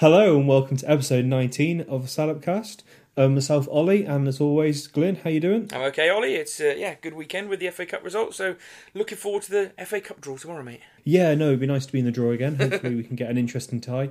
Hello and welcome to episode 19 of Salopcast. Um, myself, Ollie, and as always, Glenn. How you doing? I'm okay, Ollie. It's uh, yeah, good weekend with the FA Cup results. So looking forward to the FA Cup draw tomorrow, mate. Yeah, no, it'd be nice to be in the draw again. Hopefully, we can get an interesting tie.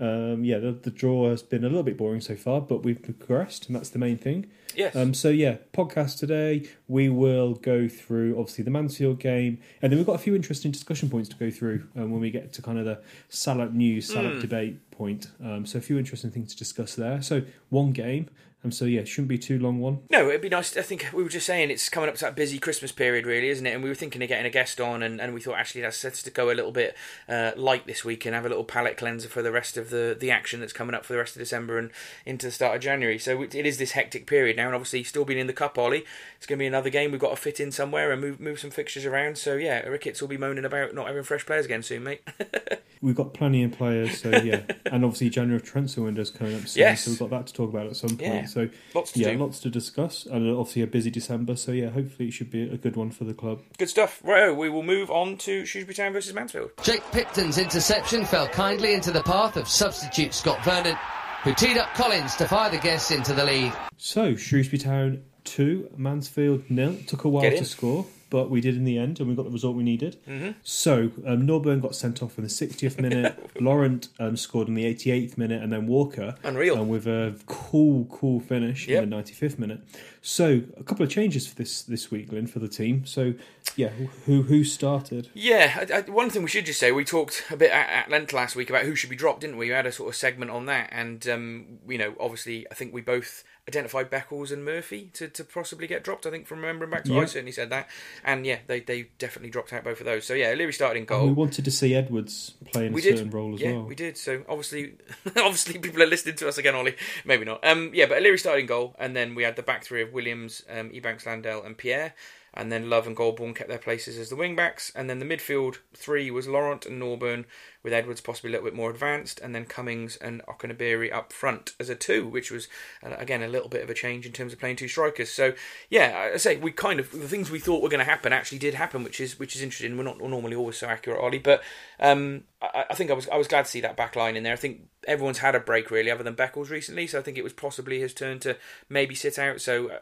Um, yeah, the, the draw has been a little bit boring so far, but we've progressed, and that's the main thing. Yes. Um, so yeah, podcast today. We will go through obviously the Mansfield game, and then we've got a few interesting discussion points to go through um, when we get to kind of the Salop news, Salop Hmm. debate point. Um, so a few interesting things to discuss there. So one game. Um, so yeah, shouldn't be too long one. No, it'd be nice. I think we were just saying it's coming up to that busy Christmas period, really, isn't it? And we were thinking of getting a guest on, and, and we thought actually that's us to go a little bit uh, light this week and have a little palate cleanser for the rest of the, the action that's coming up for the rest of December and into the start of January. So it, it is this hectic period now, and obviously still being in the cup, Ollie. It's going to be another game we've got to fit in somewhere and move move some fixtures around. So yeah, Ricketts will be moaning about not having fresh players again soon, mate. We've got plenty of players, so yeah, and obviously January of transfer window's coming up soon, Yes. so we've got that to talk about at some point. Yeah. So Lots to yeah, do. lots to discuss, and obviously a busy December. So yeah, hopefully it should be a good one for the club. Good stuff. Right, we will move on to Shrewsbury Town versus Mansfield. Jake Pipton's interception fell kindly into the path of substitute Scott Vernon, who teed up Collins to fire the guests into the lead. So Shrewsbury Town two, Mansfield nil. Took a while to score, but we did in the end, and we got the result we needed. Mm-hmm. So um, Norburn got sent off in the 60th minute. Laurent um, scored in the 88th minute, and then Walker, Unreal. um, with a cool, cool finish Yep. in the 95th minute. So a couple of changes for this this week, Glenn, for the team. So yeah, who who started? Yeah, I, I, one thing we should just say, we talked a bit at, at length last week about who should be dropped, didn't we? We had a sort of segment on that, and um, you know, obviously, I think we both identified Beckles and Murphy to, to possibly get dropped. I think from remembering back to, I certainly said that, and yeah, they, they definitely dropped out both of those. So yeah, Leary started in goal. We wanted to see Edwards playing We a did. certain role as yeah, well. we did. So obviously, obviously, people are listening to us again, Ollie. Maybe not. Um, yeah, but Leary started in goal, and then we had the back three of Williams, um, Ebanks, Landell, and Pierre. And then Love and Golbourne kept their places as the wing backs. And then the midfield three was Laurent and Norburn, with Edwards possibly a little bit more advanced. And then Cummings and Okenabirhie up front as a two, which was, uh, again, a little bit of a change in terms of playing two strikers. So, yeah, I say we kind of, the things we thought were going to happen actually did happen, which is which is interesting. We're not normally always so accurate, Ollie. But um, I, I think I was I was glad to see that back line in there. I think everyone's had a break really, other than Beckles recently. So I think it was possibly his turn to maybe sit out. So uh,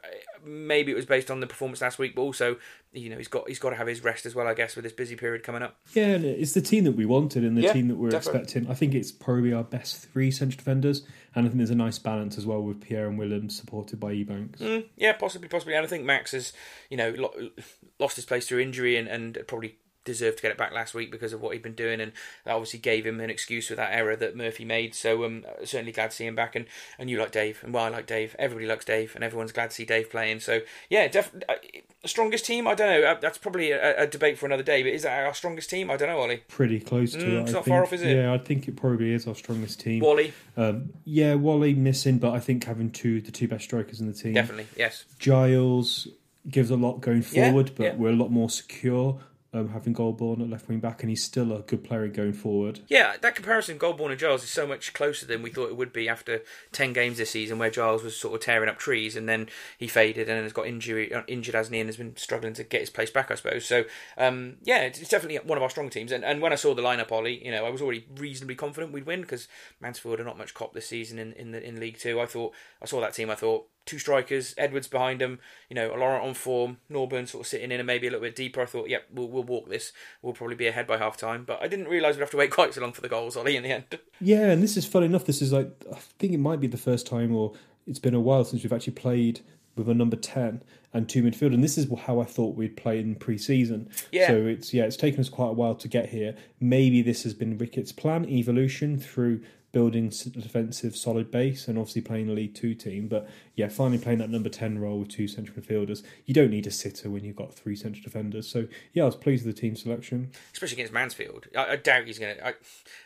maybe it was based on the performance last week, but also you know he's got he's got to have his rest as well, I guess, with this busy period coming up. Yeah, and it's the team that we wanted and the Yeah, team that we're definitely. expecting. I think it's probably our best three central defenders, and I think there's a nice balance as well with Pierre and Williams supported by Ebanks. Mm, yeah, possibly, possibly. And I think Max has you know lo- lost his place through injury and, and probably deserved to get it back last week because of what he'd been doing and that obviously gave him an excuse for that error that Murphy made so um certainly glad to see him back and and you like Dave and well I like Dave everybody likes Dave and everyone's glad to see Dave playing so yeah definitely the strongest team I don't know Uh, that's probably a, a debate for another day but is that our strongest team I don't know Ollie Pretty close to Mm, it. it's I not think. far off, is it? Yeah, I think it probably is our strongest team. Whalley Um, yeah, Whalley missing, but I think having two the two best strikers in the team. definitely yes Giles gives a lot going Yeah, forward, but yeah. we're a lot more secure. Um, having Golbourne at left wing back, and he's still a good player going forward. Yeah, that comparison, Golbourne and Giles, is so much closer than we thought it would be after 10 games this season, where Giles was sort of tearing up trees and then he faded and has got injury, uh, injured, he, and has been struggling to get his place back, I suppose. So, um, yeah, it's it's definitely one of our strong teams. And, and when I saw the lineup, Ollie, you know, I was already reasonably confident we'd win because Mansfield are not much cop this season in, in, the, in League Two. I thought, I saw that team, I thought, two strikers, Edwards behind them, you know, Laurent on form, Norburn sort of sitting in and maybe a little bit deeper. I thought, yep, we'll, we'll walk this. We'll probably be ahead by half time. But I didn't realise we'd have to wait quite so long for the goals, Ollie, in the end. Yeah, and this is fun enough. This is like I think it might be the first time, or it's been a while since we've actually played with a number ten and two midfield. And this is how I thought we'd play in pre-season. Yeah. So it's yeah, it's taken us quite a while to get here. Maybe this has been Ricketts' plan, evolution through building defensive solid base and obviously playing a League Two team. But yeah, finally playing that number ten role with two central midfielders. You don't need a sitter when you've got three central defenders. So yeah, I was pleased with the team selection. especially against Mansfield. I, I doubt he's going to.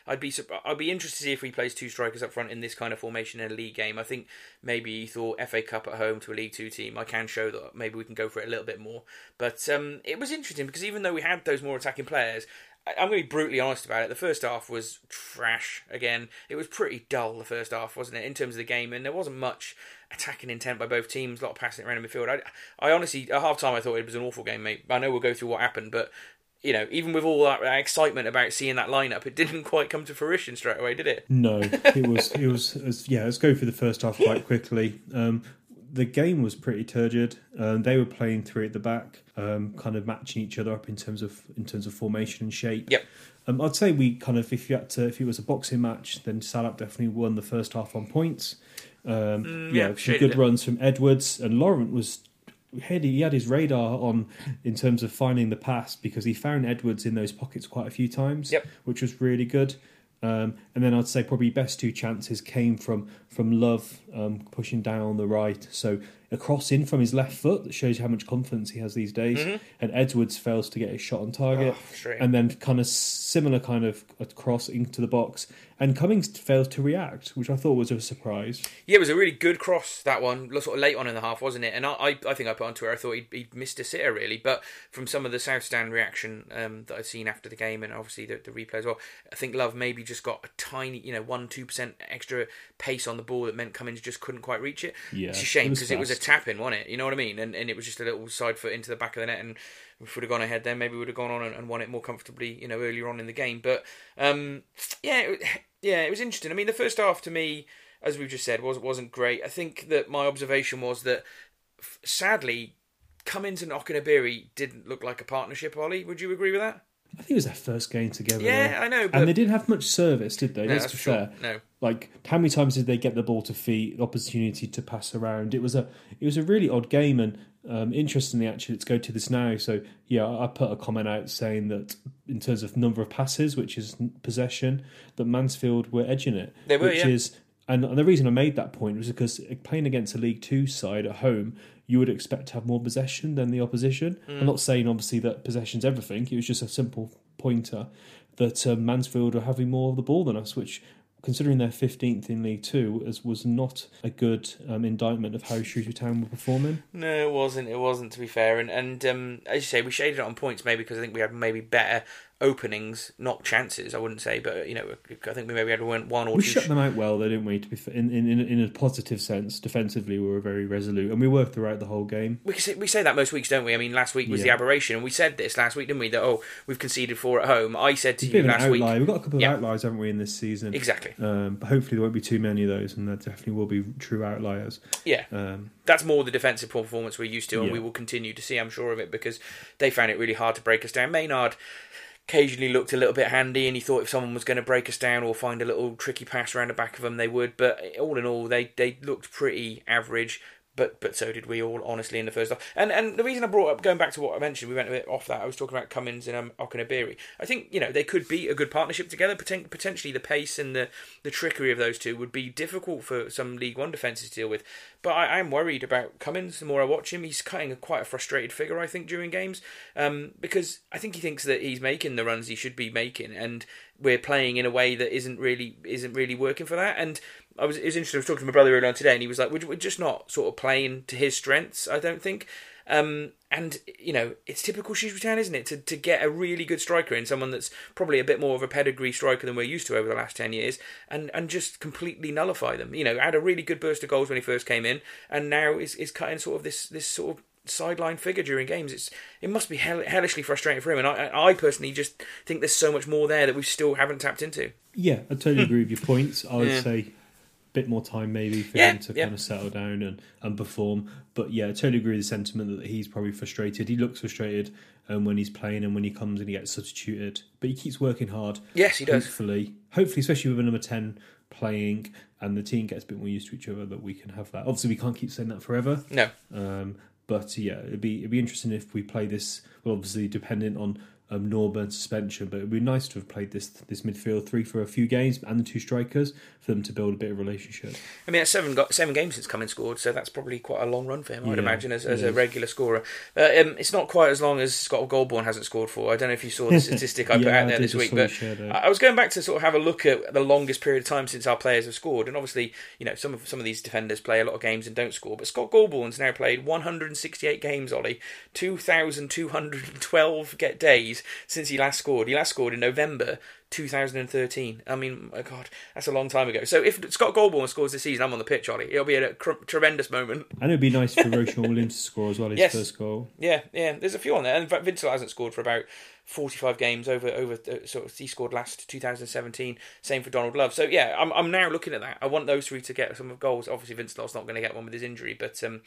I'd be I'd be interested to see if he plays two strikers up front in this kind of formation in a league game. I think maybe he thought FA Cup at home to a League Two team. I can show that maybe we can go for it a little bit more. But um, it was interesting because even though we had those more attacking players. I'm going to be brutally honest about it. The first half was trash again. It was pretty dull, the first half, wasn't it, in terms of the game? And there wasn't much attacking intent by both teams, a lot of passing around in midfield. I, I honestly, at half time, I thought it was an awful game, mate. I know we'll go through what happened, but you know, even with all that excitement about seeing that lineup, it didn't quite come to fruition straight away, did it? No, it was it was, it was yeah. Let's go through the first half quite quickly. Um, the game was pretty turgid. Um, they were playing three at the back, um, kind of matching each other up in terms of in terms of formation and shape. Yep. Um, I'd say we kind of if you had to if it was a boxing match, then Salop definitely won the first half on points. Um, Mm, yeah, yeah, some good it. runs from Edwards and Laurent was. He had, he had his radar on in terms of finding the pass because he found Edwards in those pockets quite a few times, Yep. which was really good. Um, and then I'd say probably best two chances came from from Love um, pushing down on the right, so a cross in from his left foot that shows you how much confidence he has these days. And Edwards fails to get his shot on target, Mm-hmm. Oh, and then kind of similar kind of a cross into the box. And Cummings fails to react, which I thought was a surprise. Yeah, it was a really good cross that one, sort of late on in the half, wasn't it? And I, I, I think I put on Twitter, I thought he'd, he'd missed a sitter really, but from some of the South Stand reaction um, that I've seen after the game, and obviously the, the replay as well, I think Love maybe just got a tiny, you know, one two percent extra pace on the ball that meant Cummings just couldn't quite reach it. Yeah, it's a shame it because it was a fast. tap wasn't it? You know what I mean? And and it was just a little side foot into the back of the net, and we'd have gone ahead then, maybe we would have gone on and, and won it more comfortably, you know, earlier on in the game. But um, yeah, it, yeah, it was interesting. I mean, the first half to me, as we've just said, was wasn't great. I think that my observation was that, sadly, Cummings and Okenabirhie didn't look like a partnership. Ollie, would you agree with that? I think it was their first game together. Yeah, though. I know, but and they didn't have much service, did they? No, Let's that's for sure. fair. No. Like how many times did they get the ball to feet, opportunity to pass around? It was a it was a really odd game, and um, interestingly, actually, let's go to this now. So yeah, I put a comment out saying that in terms of number of passes, which is possession, that Mansfield were edging it, They were, which yeah. is. And and the reason I made that point was because playing against a League Two side at home, you would expect to have more possession than the opposition. Mm. I'm not saying obviously that possession's everything. It was just a simple pointer that um, Mansfield are having more of the ball than us, which, considering they're 15th in League Two, as was not a good um, indictment of how Shrewsbury Town were performing. No, it wasn't. It wasn't to be fair. And and um, as you say, we shaded it on points maybe because I think we had maybe better openings, not chances. I wouldn't say, but you know, I think we maybe had one, or We two. shut them out well, though, didn't we? To be in in in, a positive sense, defensively we were very resolute, and we were throughout the whole game. We say, we say that most weeks, don't we? I mean, last week was the aberration, and we said this last week, didn't we? That oh, we've conceded four at home. I said to It's you last week. We've got a couple of Yeah. outliers, haven't we, in this season? exactly. Um, but hopefully there won't be too many of those, and there definitely will be true outliers. Yeah, Um, that's more the defensive performance we're used to, and Yeah. we will continue to see. I'm sure of it because they found it really hard to break us down. Maynard occasionally looked a little bit handy, and he thought if someone was going to break us down or find a little tricky pass around the back of them, they would. But all in all, they they looked pretty average. But but so did we all, honestly, in the first half. And and the reason I brought up going back to what I mentioned, we went a bit off that. I was talking about Cummings and um. I think you know they could be a good partnership together. Poten- potentially, the pace and the the trickery of those two would be difficult for some League One defences to deal with. But I am worried about Cummings. The more I watch him, he's cutting a quite a frustrated figure. I think during games, um, because I think he thinks that he's making the runs he should be making, and we're playing in a way that isn't really isn't really working for that. And I was it was interesting. I was talking to my brother earlier on today, and he was like, "We're, we're just not sort of playing to his strengths." I don't think. Um, and you know, it's typical Shrewsbury Town, isn't it, to to get a really good striker in, someone that's probably a bit more of a pedigree striker than we're used to over the last ten years, and and just completely nullify them. You know, had a really good burst of goals when he first came in, and now is is cutting sort of this this sort of sideline figure during games. It's it must be hell, hellishly frustrating for him, and I I personally just think there's so much more there that we still haven't tapped into. yeah, I totally agree with your points. I would Yeah. say bit more time maybe for Yeah, him to yeah. kind of settle down and, and perform. But yeah, I totally agree with the sentiment that he's probably frustrated. He looks frustrated um, when he's playing and when he comes and he gets substituted. But he keeps working hard. Yes, he does. Hopefully, hopefully, especially with a number ten playing and the team gets a bit more used to each other, that we can have that. Obviously, we can't keep saying that forever. No, Um, but yeah, it'd be it'd be interesting if we play this. Well, obviously, dependent on um, Norburn's suspension, but it'd be nice to have played this this midfield three for a few games and the two strikers for them to build a bit of relationship. I mean, seven got seven games since Cummings scored, so that's probably quite a long run for him. I'd Yeah, imagine as, as a regular scorer. Uh, um, it's not quite as long as Scott Golbourne hasn't scored for. I don't know if you saw the statistic I put Yeah, out there this week, but you shared it. I I was going back to sort of have a look at the longest period of time since our players have scored, and obviously, you know, some of some of these defenders play a lot of games and don't score. But Scott Golbourne's now played 168 games, Ollie, 2,212 get days since he last scored. He last scored in November 2013. I mean, my God, that's a long time ago. So if Scott Golbourne scores this season, I'm on the pitch, Ollie. It'll be a cr- tremendous moment. And it'd be nice for Ro-Shaun Williams to score as well his Yes. first goal. Yeah, yeah. There's a few on there. And fact, Vincelot hasn't scored for about 45 games over over uh, sort of he scored last 2017. Same for Donald Love. So yeah, I'm I'm now looking at that. I want those three to get some of goals. Obviously, Vincelot's not going to get one with his injury, but um,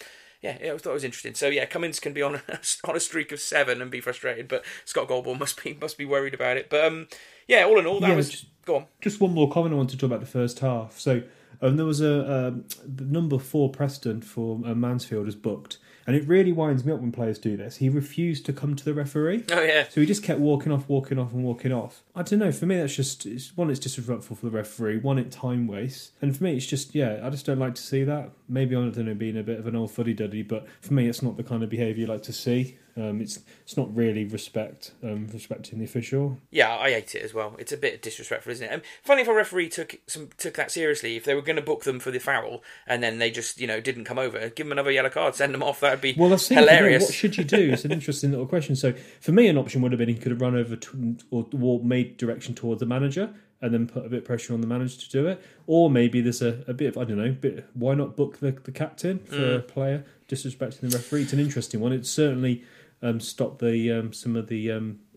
yeah, I thought it was interesting. So yeah, Cummings can be on a, on a streak of seven and be frustrated, but Scott Golbourne must be must be worried about it. But um, yeah, all in all, that Yeah, was just- go on. Just one more comment I want to talk about the first half. So um, there was a um, number four precedent for uh, Mansfield is booked, and it really winds me up when players do this. He refused to come to the referee. Oh yeah, So he just kept walking off, walking off, and walking off. I don't know. For me, that's just it's, one. It's disrespectful for the referee. One, it time waste, and for me, it's just yeah. I just don't like to see that. Maybe I don't know, being a bit of an old fuddy duddy, but for me, it's not the kind of behaviour you like to see. Um, it's it's not really respect, um, respecting the official. Yeah, I hate it as well. It's a bit disrespectful, isn't it? Um, funny if a referee took some took that seriously. If they were going to book them for the foul and then they just you know didn't come over, give them another yellow card, send them off. That'd be Well, thing, hilarious. What should you do? It's an interesting little question. So, for me, an option would have been he could have run over to, or, or made direction towards the manager and then put a bit of pressure on the manager to do it. Or maybe there's a, a bit of, I don't know, bit, why not book the, the captain for Mm. a player disrespecting the referee? It's an interesting one. It's certainly um, stopped the um, some of the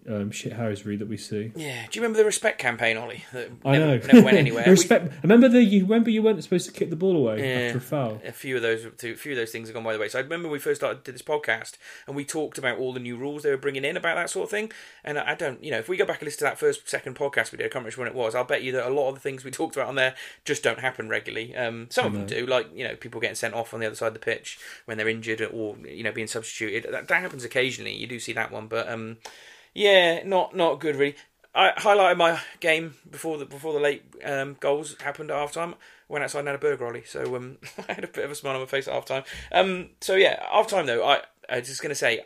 um, um, shithousery that we see. Yeah. Do you remember the respect campaign, Ollie? That I never, know. never went anywhere. We- Respect. Remember the you remember you weren't supposed to kick the ball away Yeah. after a foul. a few of those, a few of those things have gone by the way. So I remember when we first started did this podcast, and we talked about all the new rules they were bringing in about that sort of thing. And I I don't, you know, if we go back and listen to that first, second podcast we did, I can't remember one it was. I'll bet you that a lot of the things we talked about on there just don't happen regularly. Um, some of them do, like you know, people getting sent off on the other side of the pitch when they're injured or you know being substituted. That, that happens occasionally. You do see that one, but um, yeah, not not good really. I highlighted my game before the before the late um, goals happened at half time. Went outside and had a burger, Ollie. So um, I had a bit of a smile on my face at half time. Um, so yeah, half time though, I I was just going to say,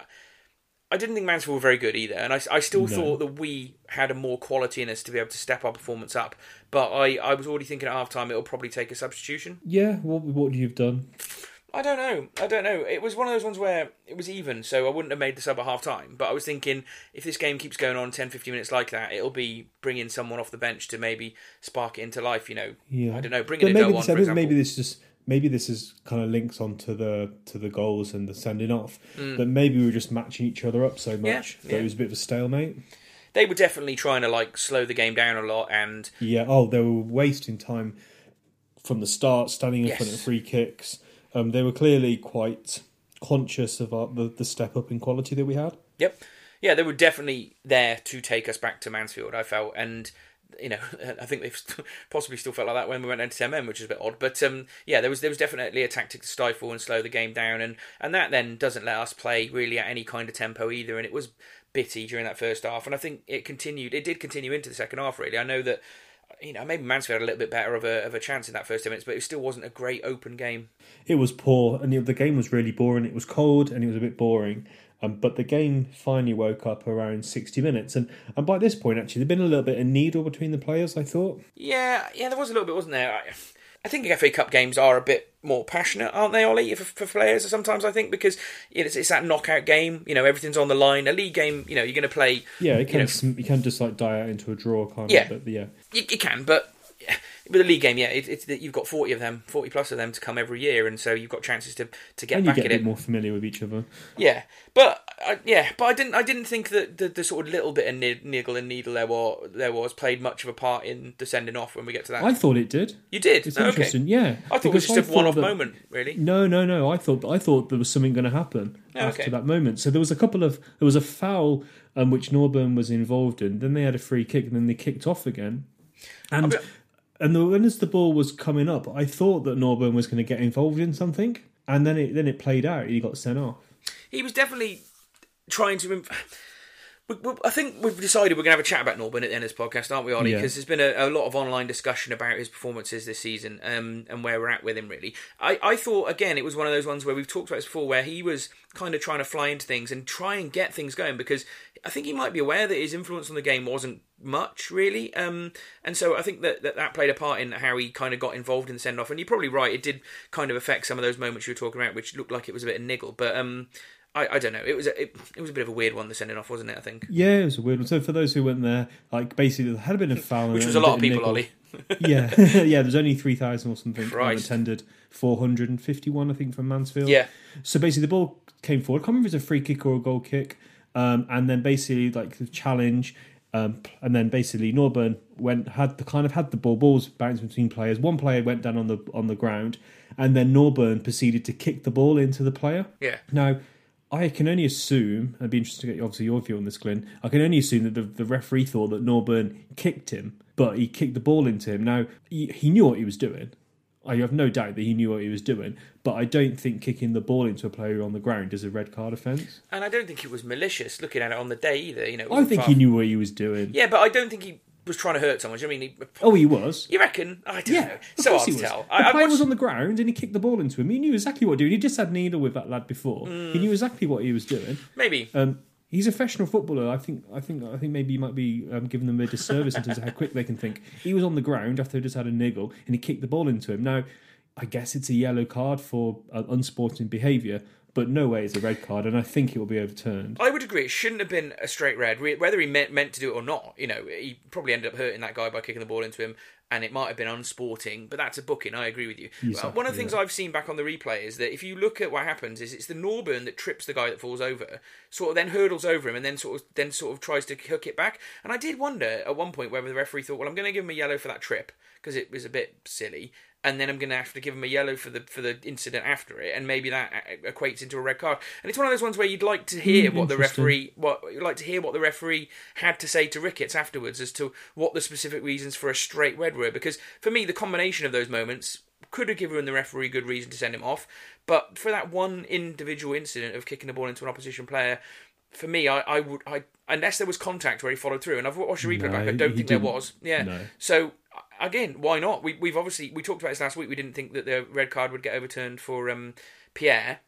I didn't think Mansfield were very good either, and I, I still No. thought that we had a more quality in us to be able to step our performance up. But I, I was already thinking at half time it'll probably take a substitution. Yeah. What what would you have done? I don't know. I don't know. It was one of those ones where it was even, so I wouldn't have made the sub at half time. But I was thinking if this game keeps going on 10, 15 minutes like that, it'll be bringing someone off the bench to maybe spark it into life, you know. Yeah. I don't know, bring But maybe on, this, think maybe this just maybe this is kind of links onto the to the goals and the sending off. Mm. That maybe we were just matching each other up so Yeah, much that yeah. it was a bit of a stalemate. They were definitely trying to like slow the game down a lot and Yeah. Oh, they were wasting time from the start, standing in Yes. front of free kicks. Um, they were clearly quite conscious of our, the the step up in quality that we had. Yep. Yeah, they were definitely there to take us back to Mansfield, I felt. And, you know, I think they've possibly still felt like that when we went into 10 which is a bit odd. But, um, yeah, there was there was definitely a tactic to stifle and slow the game down. And, and that then doesn't let us play really at any kind of tempo either. And it was bitty during that first half. And I think it continued, it did continue into the second half, really. I know that, you know, maybe Mansfield had a little bit better of a, of a chance in that first 10 minutes, but it still wasn't a great open game. It was poor, and the, the game was really boring. It was cold, and it was a bit boring. Um, but the game finally woke up around sixty minutes, and, and by this point, actually, there'd been a little bit of needle between the players. I thought. Yeah, yeah, there was a little bit, wasn't there? I, I think FA Cup games are a bit more passionate, aren't they, Ollie, for, for players? Sometimes I think because it's, it's that knockout game. You know, everything's on the line. A league game, you know, you're going to play. Yeah, it you can know, you can just like die out into a draw, kind Yeah. of. But yeah, you, you can, but yeah, with a league game, yeah, it, it's that you've got forty of them, forty plus of them to come every year, and so you've got chances to to get and you back get a at bit it. more familiar with each other. Yeah, but uh, yeah, but I didn't. I didn't think that the, the sort of little bit of niggle and needle there was there was played much of a part in descending off when we get to that. I thought it did. you did. It's Oh, okay. interesting. Yeah, I thought it was just a one-off that- moment, really. No, no, no. I thought I thought there was something going to happen Oh, after okay. that moment. So there was a couple of there was a foul um, which Norburn was involved in. Then they had a free kick, and then they kicked off again. And and the, when as the ball was coming up, I thought that Norburn was going to get involved in something, and then it then it played out. He got sent off. he was definitely trying to. Inv- we, we, I think we've decided we're going to have a chat about Norburn at the end of this podcast, aren't we, Ollie? Yeah. Because there's been a, a lot of online discussion about his performances this season um, and where we're at with him, really. I, I thought, again, it was one of those ones where we've talked about this before, where he was kind of trying to fly into things and try and get things going because I think he might be aware that his influence on the game wasn't much, really. Um, and so I think that, that that played a part in how he kind of got involved in the send off. And you're probably right, it did kind of affect some of those moments you were talking about, which looked like it was a bit of niggle. But. Um, I, I don't know. It was a, it, it was a bit of a weird one. The sending off, wasn't it? I think, Yeah, it was a weird one. So for those who weren't there, like basically there had been a foul, which was a lot of bit people, niggle. Ollie. yeah, yeah. There's only three thousand or something Christ. attended. Four hundred and fifty-one, I think, from Mansfield. Yeah, So basically, the ball came forward. I can't remember if it was a free kick or a goal kick. Um, and then basically like the challenge. Um, and then basically Norburn went had the kind of had the ball balls bouncing between players. One player went down on the on the ground, and then Norburn proceeded to kick the ball into the player. Yeah. Now, I can only assume, I'd be interested to get obviously your view on this, Glenn. I can only assume that the, the referee thought that Norburn kicked him, but he kicked the ball into him. Now, he, he knew what he was doing. I have no doubt that he knew what he was doing, but I don't think kicking the ball into a player on the ground is a red card offence. And I don't think it was malicious looking at it on the day either. You know, I think he knew what he was doing. Yeah, but I don't think he was trying to hurt someone. You know I mean, he, Oh, he was. you reckon? I don't Yeah, know. of So hard he to was. tell. The I, I player watched, was on the ground and he kicked the ball into him. He knew exactly what to do. He just had needle with that lad before. Hmm. He knew exactly what he was doing. maybe. Um, he's a professional footballer. I think. I think. I think maybe he might be um, giving them a disservice in terms of how quick they can think. He was on the ground after he just had a niggle, and he kicked the ball into him. Now, I guess it's a yellow card for uh, unsporting behaviour, but no way it's a red card, and I think it will be overturned. I would agree. It shouldn't have been a straight red, whether he meant, meant to do it or not. You know, he probably ended up hurting that guy by kicking the ball into him, and it might have been unsporting. But that's a booking. I agree with you. Exactly, Well, one of the things yeah. I've seen back on the replay is that if you look at what happens, is it's the Norburn that trips the guy that falls over, sort of then hurdles over him, and then sort of then sort of tries to hook it back. And I did wonder at one point whether the referee thought, well, I'm going to give him a yellow for that trip because it was a bit silly. And then I'm going to have to give him a yellow for the for the incident after it, and maybe that uh, equates into a red card. And it's one of those ones where you'd like to hear Hmm, what the referee what you'd like to hear what the referee had to say to Ricketts afterwards as to what the specific reasons for a straight red were. Because for me, the combination of those moments could have given the referee good reason to send him off. But for that one individual incident of kicking the ball into an opposition player, for me, I, I would I unless there was contact where he followed through, and I've watched the replay No, back, I don't think there didn't. was. Yeah. No. So again, why not? We, we've obviously we talked about this last week. We didn't think that the red card would get overturned for um, Pierre,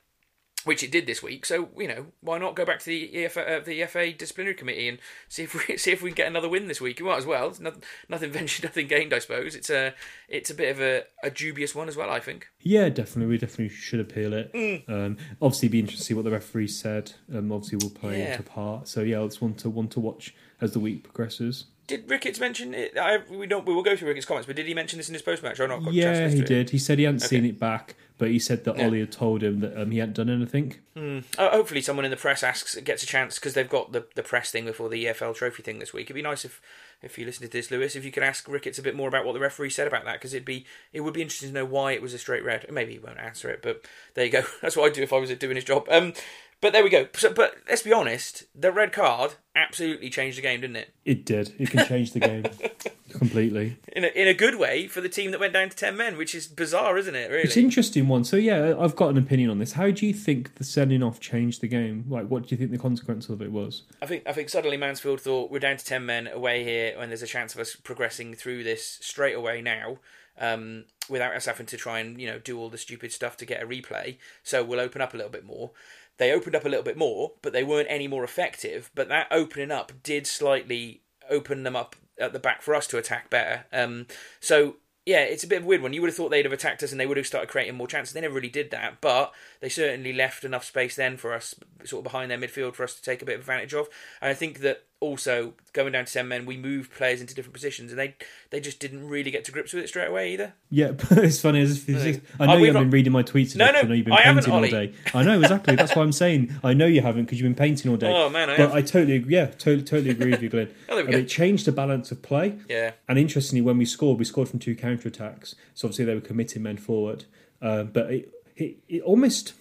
which it did this week. So you know, why not go back to the EFA, uh, the FA disciplinary committee and see if we see if we can get another win this week? You might as well. It's nothing, nothing ventured, nothing gained. I suppose it's a it's a bit of a, a dubious one as well. I think. Yeah, definitely. We definitely should appeal it. Mm. Um, obviously, be interested to see what the referee said. Um, obviously, will play Yeah. into part. So yeah, it's one to one to watch as the week progresses. Did Ricketts mention it? I, we don't. We will go through Ricketts' comments, but did he mention this in his post match? I've not got a chance to Yeah, he did. He said he hadn't seen it back, but he said that Yeah. Ollie had told him that um, he hadn't done anything. Uh, hopefully, someone in the press asks gets a chance because they've got the, the press thing before the EFL Trophy thing this week. It'd be nice if if you listen to this, Lewis, if you could ask Ricketts a bit more about what the referee said about that because it'd be it would be interesting to know why it was a straight red. Maybe he won't answer it, but there you go. That's what I'd do if I was doing his job. Um, but there we go. So, but let's be honest, the red card absolutely changed the game, didn't it? It did. It can change the game completely. In a, in a good way for the team that went down to ten men, which is bizarre, isn't it? Really. It's an interesting one. So yeah, I've got an opinion on this. How do you think the sending off changed the game? Like, what do you think the consequence of it was? I think I think suddenly Mansfield thought we're down to ten men away here, and there's a chance of us progressing through this straight away now, um, without us having to try and you know do all the stupid stuff to get a replay. So we'll open up a little bit more. They opened up a little bit more, but they weren't any more effective. But that opening up did slightly open them up at the back for us to attack better. Um, so yeah, it's a bit of a weird one. You would have thought they'd have attacked us and they would have started creating more chances. They never really did that, but they certainly left enough space then for us, sort of behind their midfield, for us to take a bit of advantage of. And I think that also going down to ten men, we moved players into different positions, and they they just didn't really get to grips with it straight away either. Yeah, but it's funny. As if it's I know Oh, you we've haven't been reading my tweets. No, no, I know you've been I painting all day. I know exactly. That's why I'm saying. I know you haven't because you've been painting all day. Oh, man, I but have. I totally, agree- yeah, totally, totally agree with you, Glenn. Oh, And go. it changed the balance of play. Yeah. And interestingly, when we scored, we scored from two counter attacks. So obviously they were committing men forward. Uh, but it, it, it almost,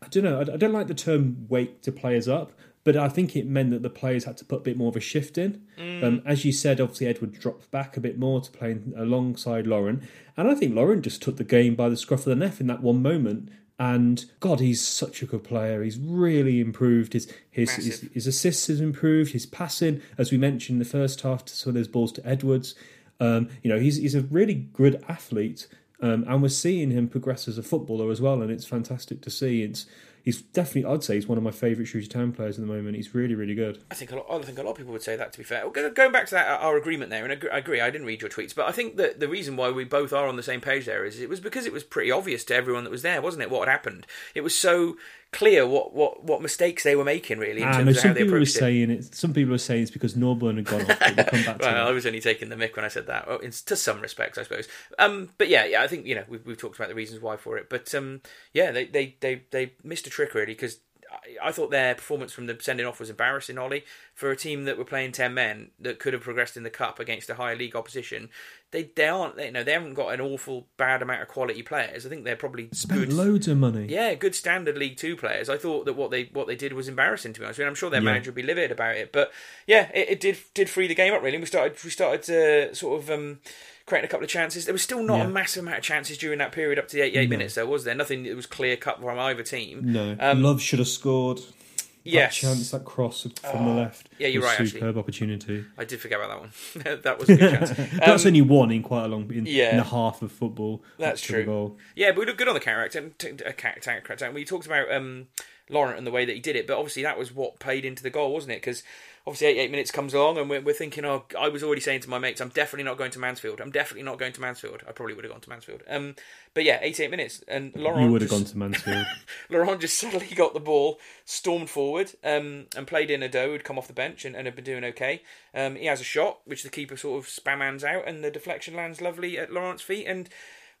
I don't know. I, I don't like the term "wake to players up," but I think it meant that the players had to put a bit more of a shift in. Mm. Um, as you said, obviously Edward dropped back a bit more to playing alongside Laurent, and I think Laurent just took the game by the scruff of the neck in that one moment. And God, he's such a good player. He's really improved. His his his, his assists has improved. His passing, as we mentioned in the first half, to some of those balls to Edwards. Um, you know, he's he's a really good athlete, um, and we're seeing him progress as a footballer as well, and it's fantastic to see. It's he's definitely, I'd say, he's one of my favourite Shrewsbury Town players at the moment. He's really, really good. I think a lot. I think a lot of people would say that. To be fair, Go- going back to that, our agreement there, and I agree. I didn't read your tweets, but I think that the reason why we both are on the same page there is it was because it was pretty obvious to everyone that was there, wasn't it? What had happened? It was so clear what what, what mistakes they were making, really, in And terms of how some they people were approached it. saying it. Some people were saying it's because Norburn had gone off. We'll come back to I was only taking the mick when I said that, well, in, to some respects, I suppose. Um, but yeah, yeah, I think you know we've, we've talked about the reasons why for it, but um, yeah, they, they they they missed a trick really because I, thought their performance from the sending off was embarrassing, Ollie, for a team that were playing ten men that could have progressed in the cup against a higher league opposition. They they aren't they, you know they haven't got an awful bad amount of quality players. I think they're probably Spent good. loads of money. Yeah, good standard League Two players. I thought that what they what they did was embarrassing to be honest. I mean, I'm sure their Yeah. manager would be livid about it, but yeah, it, it did did free the game up really. We started we started to sort of um, creating a couple of chances. There was still not Yeah. a massive amount of chances during that period up to the 88 minutes. There was there nothing that was clear cut from either team. No, Um, Love should have scored. Yes. that chance, that cross from the left. yeah, you're right, actually. Superb opportunity. I did forget about that one. that was a good chance. That's Um, only one in quite a long in, yeah. in a half of football. That's up to the true. goal. Yeah, but we looked good on the character. t- uh, ca- ta- character. We talked about um, Laurent and the way that he did it, but obviously that was what played into the goal, wasn't it? Because obviously 88 minutes comes along, and we're, we're thinking, oh, I was already saying to my mates, I'm definitely not going to Mansfield. I'm definitely not going to Mansfield. I probably would have gone to Mansfield. Um, but yeah, 88 minutes, and Laurent You would have just- gone to Mansfield. Laurent just suddenly got the ball, stormed forward, um, and played in Udoh, who'd come off the bench and, and had been doing okay. Um, he has a shot, which the keeper sort of spam out, and the deflection lands lovely at Laurent's feet. And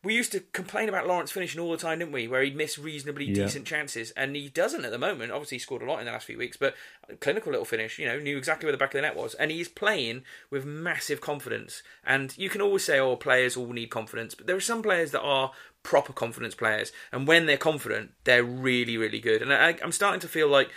we used to complain about Laurent's finishing all the time, didn't we? Where he'd miss reasonably Yeah. decent chances, and he doesn't at the moment. Obviously, he scored a lot in the last few weeks, but clinical little finish. You know, knew exactly where the back of the net was, and he's playing with massive confidence. And you can always say, "Oh, players all need confidence," but there are some players that are proper confidence players, and when they're confident, they're really, really good. And I, I'm starting to feel like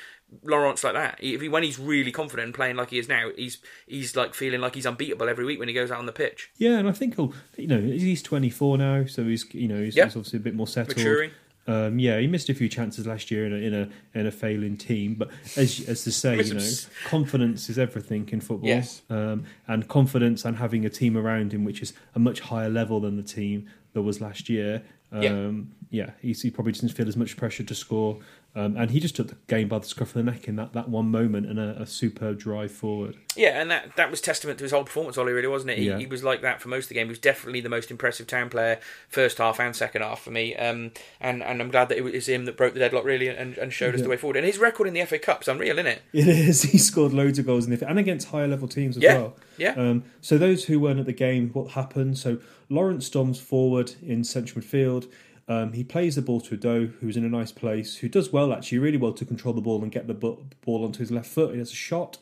Laurent's like that. If he, when he's really confident and playing like he is now, he's he's like feeling like he's unbeatable every week when he goes out on the pitch. yeah, and I think he'll, you know, he's 24 now, so he's, you know, he's, Yeah. he's obviously a bit more settled. Maturing. Um, yeah, he missed a few chances last year in a in a, in a failing team, but as as to say, you know, confidence is everything in football. Yes. um, and confidence and having a team around him which is a much higher level than the team that was last year. Yeah. Um, yeah, he's, he probably doesn't feel as much pressure to score, um, and he just took the game by the scruff of the neck in that, that one moment and a, a superb drive forward. Yeah, and that, that was testament to his whole performance, Ollie, really, wasn't it? He, Yeah. he was like that for most of the game. He was definitely the most impressive town player, first half and second half for me. Um, and, and I'm glad that it was him that broke the deadlock, really, and, and showed us the way forward. And his record in the FA Cup's unreal, isn't it? It is. He scored loads of goals in the and against higher level teams as Yeah, well. yeah. Um, so those who weren't at the game, what happened? So Lawrence Dom's forward in central midfield. Um, he plays the ball to Udoh, who's in a nice place, who does well actually, really well to control the ball and get the ball onto his left foot. He has a shot.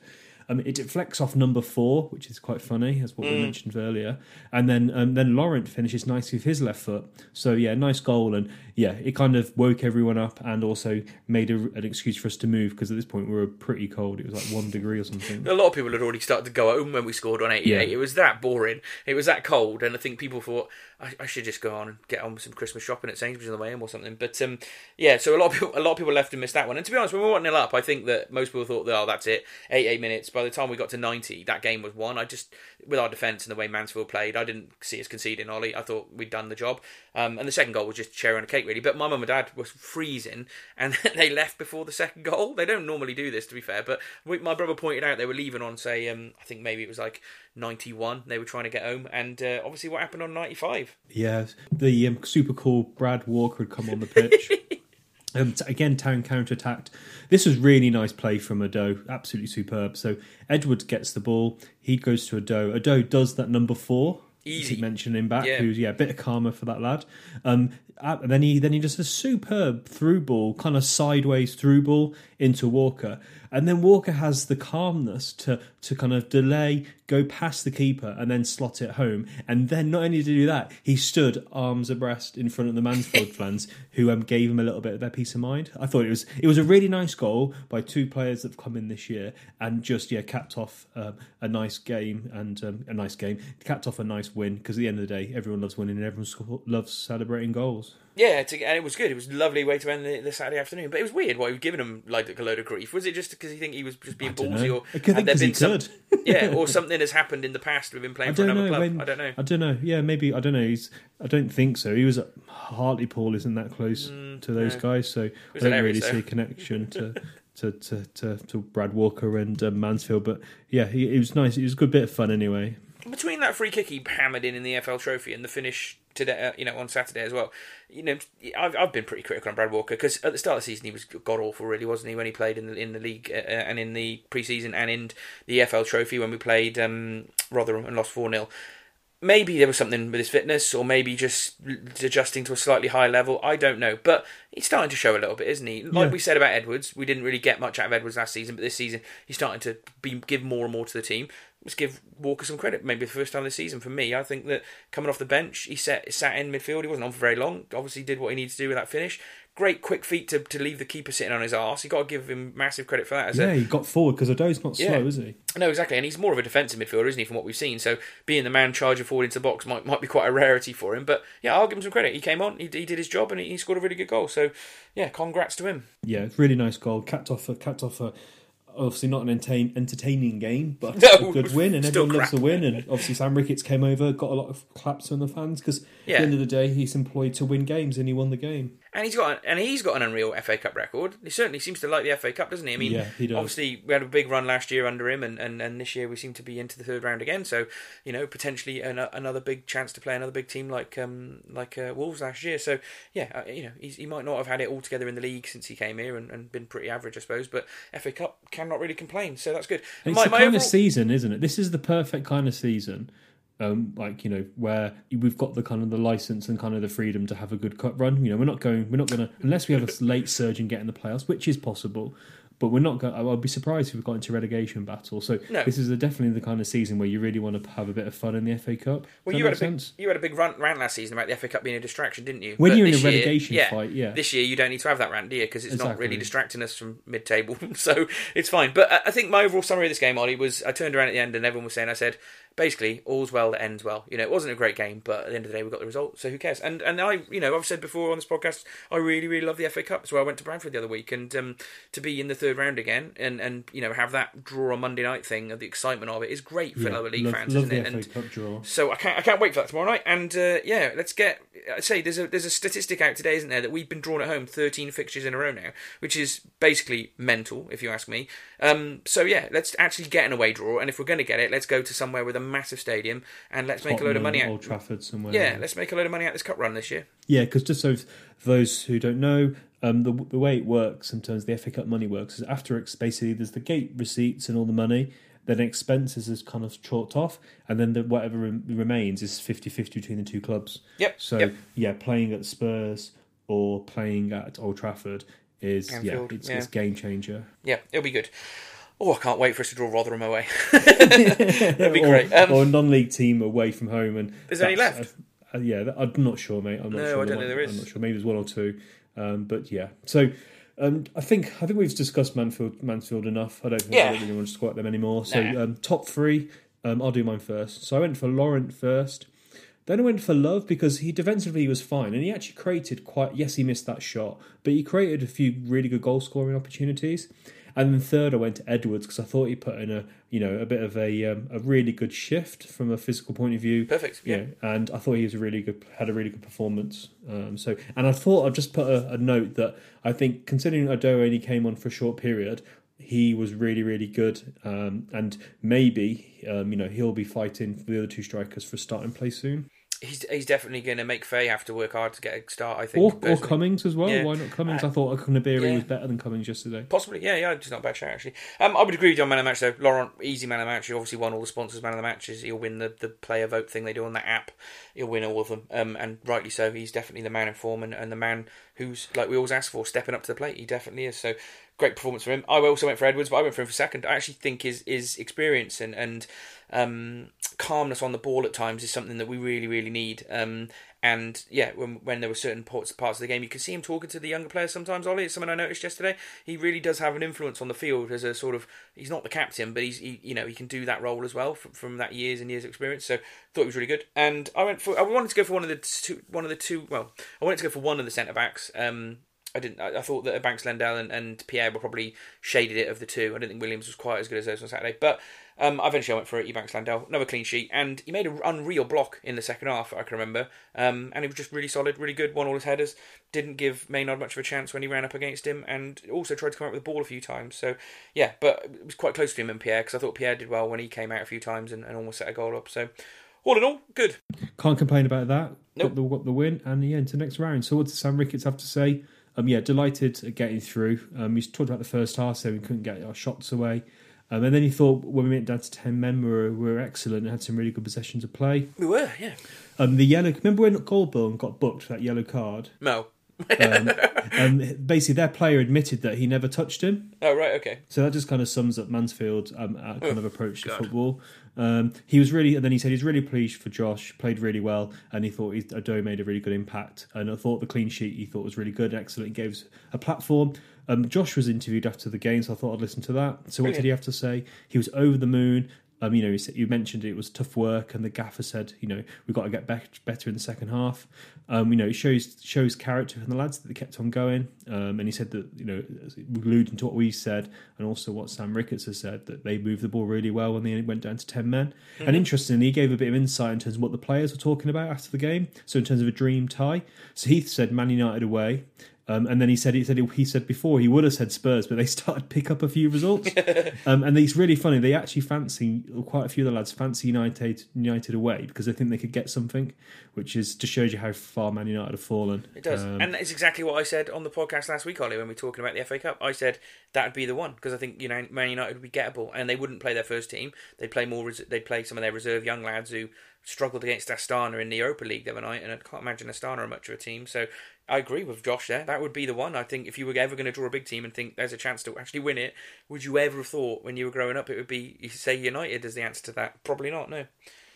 Um, it deflects off number four, which is quite funny, as what we mentioned earlier. And then um, then Laurent finishes nicely with his left foot. So yeah, nice goal, and yeah, it kind of woke everyone up and also made a, an excuse for us to move because at this point we were pretty cold. It was like one degree or something. A lot of people had already started to go home when we scored on 88. Yeah. It was that boring. It was that cold, and I think people thought I, I should just go on and get on with some Christmas shopping at Sainsbury's on the way or something. But um, yeah, so a lot of people, a lot of people left and missed that one. And to be honest, when we were one nil up, I think that most people thought, oh, that's it, eight eight minutes. By the time we got to 90, that game was won. I just with our defence and the way Mansfield played, I didn't see us conceding. Ollie, I thought we'd done the job. Um, and the second goal was just cherry on a cake, really. But my mum and dad was freezing, and they left before the second goal. They don't normally do this, to be fair. But we, my brother pointed out they were leaving on, say, um, I think maybe it was like 91. They were trying to get home, and uh, obviously, what happened on 95? Yeah, the um, super cool Brad Walker had come on the pitch. Um, t- again, town counter attacked. This was really nice play from Udoh, absolutely superb. So Edwards gets the ball, he goes to Udoh. Udoh does that number four. Easy. You mentioned him back, Yeah. who's yeah a bit of karma for that lad. Um, and then he then he does a superb through ball, kind of sideways through ball into Walker, and then Walker has the calmness to to kind of delay, go past the keeper, and then slot it home. And then not only did he do that, he stood arms abreast in front of the Mansfield fans, who um, gave him a little bit of their peace of mind. I thought it was it was a really nice goal by two players that've come in this year, and just yeah capped off um, a nice game and um, a nice game, capped off a nice win because at the end of the day, everyone loves winning and everyone loves celebrating goals. Yeah, to, and it was good. It was a lovely way to end the, the Saturday afternoon. But it was weird why he was giving him like a load of grief. Was it just because he think he was just being ballsy, know. or think there been some? yeah, or something has happened in the past with him playing for another know. club. when- I don't know. I don't know. Yeah, maybe I don't know. He's. I don't think so. He was at Hartlepool. Isn't that close to those Mm, no. guys? So I don't really though. see a connection to. To, to, to, to Brad Walker and uh, Mansfield, but yeah, he, it was nice. It was a good bit of fun anyway. Between that free kick he hammered in in the FL Trophy and the finish today, uh, you know, on Saturday as well. You know, I've, I've been pretty critical on Brad Walker because at the start of the season he was god awful, really, wasn't he? When he played in the in the league uh, and in the pre-season and in the FL Trophy when we played um, Rotherham and lost four 0 maybe there was something with his fitness, or maybe just adjusting to a slightly higher level. I don't know, but he's starting to show a little bit, isn't he? Like Yeah. we said about Edwards, we didn't really get much out of Edwards last season, but this season he's starting to be, give more and more to the team. Let's give Walker some credit. Maybe the first time this season for me. I think that coming off the bench, he sat sat in midfield. He wasn't on for very long. Obviously, did what he needed to do with that finish. Great quick feet to, to leave the keeper sitting on his arse. You got to give him massive credit for that. As a, Yeah, he got forward because Udoh's not slow, Yeah. is he? no, exactly, and he's more of a defensive midfielder, isn't he? From what we've seen, so being the man charging forward into the box might might be quite a rarity for him. But yeah, I'll give him some credit. He came on, he, he did his job, and he, he scored a really good goal. So yeah, congrats to him. Yeah, really nice goal. Capped off a capped off a obviously not an entertain, entertaining game, but No, a good win, and everyone loves crap. a win. And obviously Sam Ricketts came over, got a lot of claps from the fans because Yeah. at the end of the day, he's employed to win games, and he won the game. And he's got and he's got an unreal FA Cup record. He certainly seems to like the FA Cup, doesn't he? I mean, Yeah, he does. obviously we had a big run last year under him, and, and, and this year we seem to be into the third round again. So you know, potentially an, another big chance to play another big team like um like uh, Wolves last year. So yeah, uh, you know, he's, he might not have had it all together in the league since he came here and, and been pretty average, I suppose. But FA Cup cannot really complain, so that's good. It's My- the my kind overall- of season, isn't it? This is the perfect kind of season. Um, like you know, where we've got the kind of the license and kind of the freedom to have a good cut run. You know, we're not going, we're not going to unless we have a late surge and get in the playoffs, which is possible. But we're not going. I'd be surprised if we got into relegation battle. So No. this is a, definitely the kind of season where you really want to have a bit of fun in the FA Cup. Well, you had a big you had a big rant, rant last season about the FA Cup being a distraction, didn't you? When But you're in a this year- relegation fight, yeah. This year you don't need to have that rant, do you? Because it's not really distracting us from mid-table, so it's fine. But I- I think my overall summary of this game, Ollie, was I turned around at the end and everyone was saying, I said, basically, all's well that ends well. You know, it wasn't a great game, but at the end of the day, we got the result, so who cares? And and I, you know, I've said before on this podcast, I really really love the FA Cup. So I went to Bradford the other week, and um, to be in the third round again, and and you know have that draw on Monday night thing, and the excitement of it is great for Yeah, lower league love, fans, love isn't it? And so I can't I can't wait for that tomorrow night. And uh, yeah, let's get. I say there's a there's a statistic out today, isn't there, that we've been drawn at home 13 fixtures in a row now, which is basically mental, if you ask me. Um, so yeah, let's actually get an away draw, and if we're going to get it, let's go to somewhere with a massive stadium and let's make a load of money money Old out. Trafford somewhere. Yeah, let's make a load of money out this cup run this year. Yeah, because just so those who don't know, um, the the way it works in terms of the FA Cup money works is after it's basically there's the gate receipts and all the money, then expenses is kind of chalked off, and then the, whatever rem- remains is 50-50 between the two clubs. Yep. So yep. yeah, playing at Spurs or playing at Old Trafford is Anfield, yeah, it's, yeah. it's game changer. Yeah, it'll be good. Oh, I can't wait for us to draw Rotherham away. That'd be or, great. Um, or a non-league team away from home, and Is there any that's- uh, yeah, that- I'm not sure, mate. I'm not No, sure. I don't think there is. I'm not sure. Maybe there's one or two, um, but yeah. So um, I think I think we've discussed Mansfield Mansfield enough. I don't think I Yeah. don't really want to squat them anymore. So Nah. um, top three, um, I'll do mine first. So I went for Laurent first. Then I went for Love because he defensively was fine and he actually created quite. Yes, he missed that shot, but he created a few really good goal scoring opportunities. And then third, I went to Edwards because I thought he put in a you know a bit of a um, a really good shift from a physical point of view. Perfect. Yeah. And I thought he was a really good, had a really good performance. Um, so, and I thought I'd just put a, a note that I think, considering Udoh only came on for a short period, he was really, really good. Um, and maybe, um, you know, he'll be fighting for the other two strikers for a starting place soon, He's he's definitely going to make Faye have to work hard to get a start. I think. or or. Cummings as well. Yeah. Why not Cummings? I thought Kunabiri yeah. was better than Cummings yesterday. Possibly, yeah, yeah, it's not a bad shout actually. Um, I would agree with you on man of the match though. Laurent, easy man of the match. He obviously won all the sponsors man of the matches. He'll win the, the player vote thing they do on that app. He'll win all of them, um, and rightly so. He's definitely the man in form and, and the man who's like we always ask for, stepping up to the plate. He definitely is. So great performance from him. I also went for Edwards, but I went for him for second. I actually think his his experience and and um, calmness on the ball at times is something that we really really need. Um, and yeah, when when there were certain parts parts of the game, you could see him talking to the younger players sometimes. Ollie, it's something I noticed yesterday. He really does have an influence on the field as a sort of. He's not the captain, but he's he, you know he can do that role as well from, from that years and years of experience. So thought it was really good. And I went for I wanted to go for one of the two one of the two. Well, I wanted to go for one of the centre backs. Um, I didn't. I, thought that Banks Lendell and, and Pierre were probably shaded it of the two. I didn't think Williams was quite as good as those on Saturday, but um, eventually I went for it. Ebanks-Landell, another clean sheet, and he made an unreal block in the second half. I can remember, um, and he was just really solid, really good. Won all his headers. Didn't give Maynard much of a chance when he ran up against him, and also tried to come out with the ball a few times. So yeah, but it was quite close to him and Pierre because I thought Pierre did well when he came out a few times and, and almost set a goal up. So all in all, good. Can't complain about that. Nope. Got the got the win, and yeah, into the next round. So what does Sam Ricketts have to say? Um, yeah, delighted at getting through. Um, talked about the first half, so we couldn't get our shots away. Um, and then he thought when we went down to ten men, we were, we were excellent and had some really good possessions to play. We were, yeah. Um, the yellow. Remember when Golbourne got booked for that yellow card? No. Um, um, basically, their player admitted that he never touched him. Oh right, okay. So that just kind of sums up Mansfield's um, kind of approach to God. football. Um, he was really, and then he said he's really pleased for Josh, played really well, and he thought Udoh made a really good impact. And I thought the clean sheet he thought was really good, excellent. He gave us a platform. Um, Josh was interviewed after the game, so I thought I'd listen to that. So what did he have to say? He was over the moon. Um, you know, you said- you mentioned it was tough work, and the gaffer said, you know, we've got to get back better in the second half. Um, you know, it shows shows character from the lads that they kept on going. Um, and he said that, you know, alluding to what we said, and also what Sam Ricketts has said, that they moved the ball really well when they went down to ten men. And interestingly, he gave a bit of insight in terms of what the players were talking about after the game. So in terms of a dream tie, so Heath said Man United away. Um, and then he said he said he said before he would have said Spurs, but they started pick up a few results. um, and it's really funny. They actually fancy quite a few of the lads fancy United United away because they think they could get something, which is just shows you how far Man United have fallen. It does, Um, and it's exactly what I said on the podcast last week, Ollie, when we were talking about the FA Cup. I said that would be the one because I think you know Man United would be gettable, and they wouldn't play their first team. They'd play more. res- They'd play some of their reserve young lads who struggled against Astana in the Europa League the other night, and I can't imagine Astana are much of a team. So I agree with Josh there. That would be the one. I think if you were ever going to draw a big team and think there's a chance to actually win it, would you ever have thought when you were growing up it would be you say United as the answer to that? Probably not. No.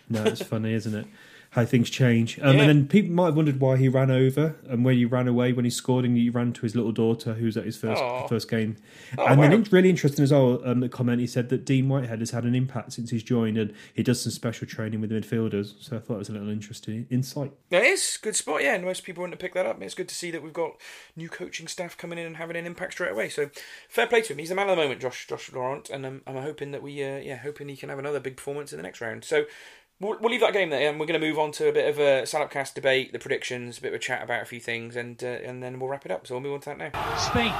No, it's funny, isn't it? How things change. Um, Yeah. And then people might have wondered why he ran over and where he ran away when he scored and he ran to his little daughter who was at his first Aw. first game. Oh, and then it's really interesting as well, um, the comment he said that Dean Whitehead has had an impact since he's joined and he does some special training with the midfielders. So I thought it was a little interesting insight. It is good spot, yeah. And most people wouldn't picked that up. It's good to see that we've got new coaching staff coming in and having an impact straight away. So fair play to him. He's the man of the moment, Josh Josh Laurent, and um, I'm hoping that we, uh, yeah, hoping he can have another big performance in the next round. So we'll, we'll leave that game there, and we're going to move on to a bit of a Salopcast debate, the predictions, a bit of a chat about a few things, and uh, and then we'll wrap it up. So we'll move on to that now. Spink.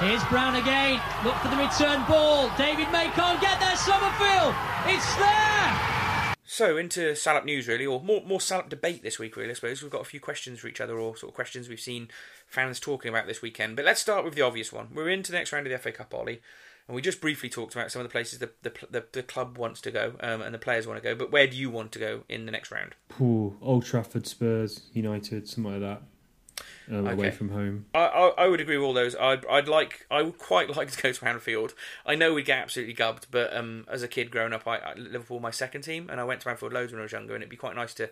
Here's Brown again. Look for the return ball. David May can't get there. Summerfield. It's there. So into Salop news, really, or more more Salop debate this week, really. I suppose we've got a few questions for each other, or sort of questions we've seen fans talking about this weekend. But let's start with the obvious one. We're into the next round of the FA Cup, Ollie, and we just briefly talked about some of the places the the, the, the club wants to go um, and the players want to go. But where do you want to go in the next round? Ooh, Old Trafford, Spurs, United, something like that. Um, Away from home. I, I, I would agree with all those. I'd, I'd like, I would quite like to go to Anfield. I know we'd get absolutely gubbed, but um, as a kid growing up, I, I Liverpool my second team, and I went to Anfield loads when I was younger, and it'd be quite nice to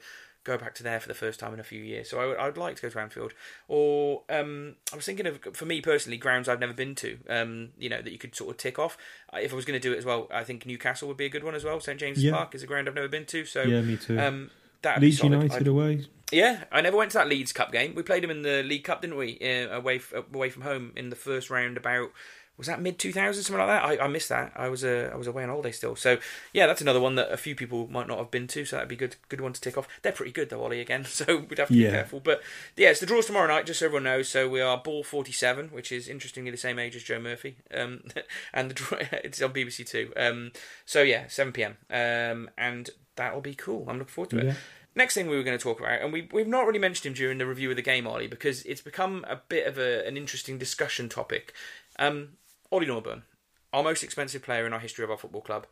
go back to there for the first time in a few years. So I would, I'd like to go to Anfield. Or um, I was thinking of, for me personally, grounds I've never been to. Um, you know that you could sort of tick off. Uh, If I was going to do it as well, I think Newcastle would be a good one as well. St James's Yeah. Park is a ground I've never been to. So Yeah, me too. um, that'd Leeds. United I'd- away. yeah, I never went to that Leeds Cup game. We played them in the League Cup, didn't we? Uh, away f- away from home in the first round. About was that mid 2000s something like that. I, I missed that. I was uh, I was away on holiday still. So yeah, that's another one that a few people might not have been to. So that'd be good good one to tick off. They're pretty good though, Ollie. Again, so we'd have to Yeah. be careful. But yeah, it's the draws tomorrow night. Just so everyone knows. So we are ball forty seven, which is interestingly the same age as Joe Murphy. Um, and the draw, it's on BBC Two. Um, so yeah, seven pm. Um, and that'll be cool. I'm looking forward to it. Yeah. Next thing we were going to talk about, and we, we've not really mentioned him during the review of the game, Ollie, because it's become a bit of a, an interesting discussion topic. Um, Ollie Norburn, our most expensive player in our history of our football club.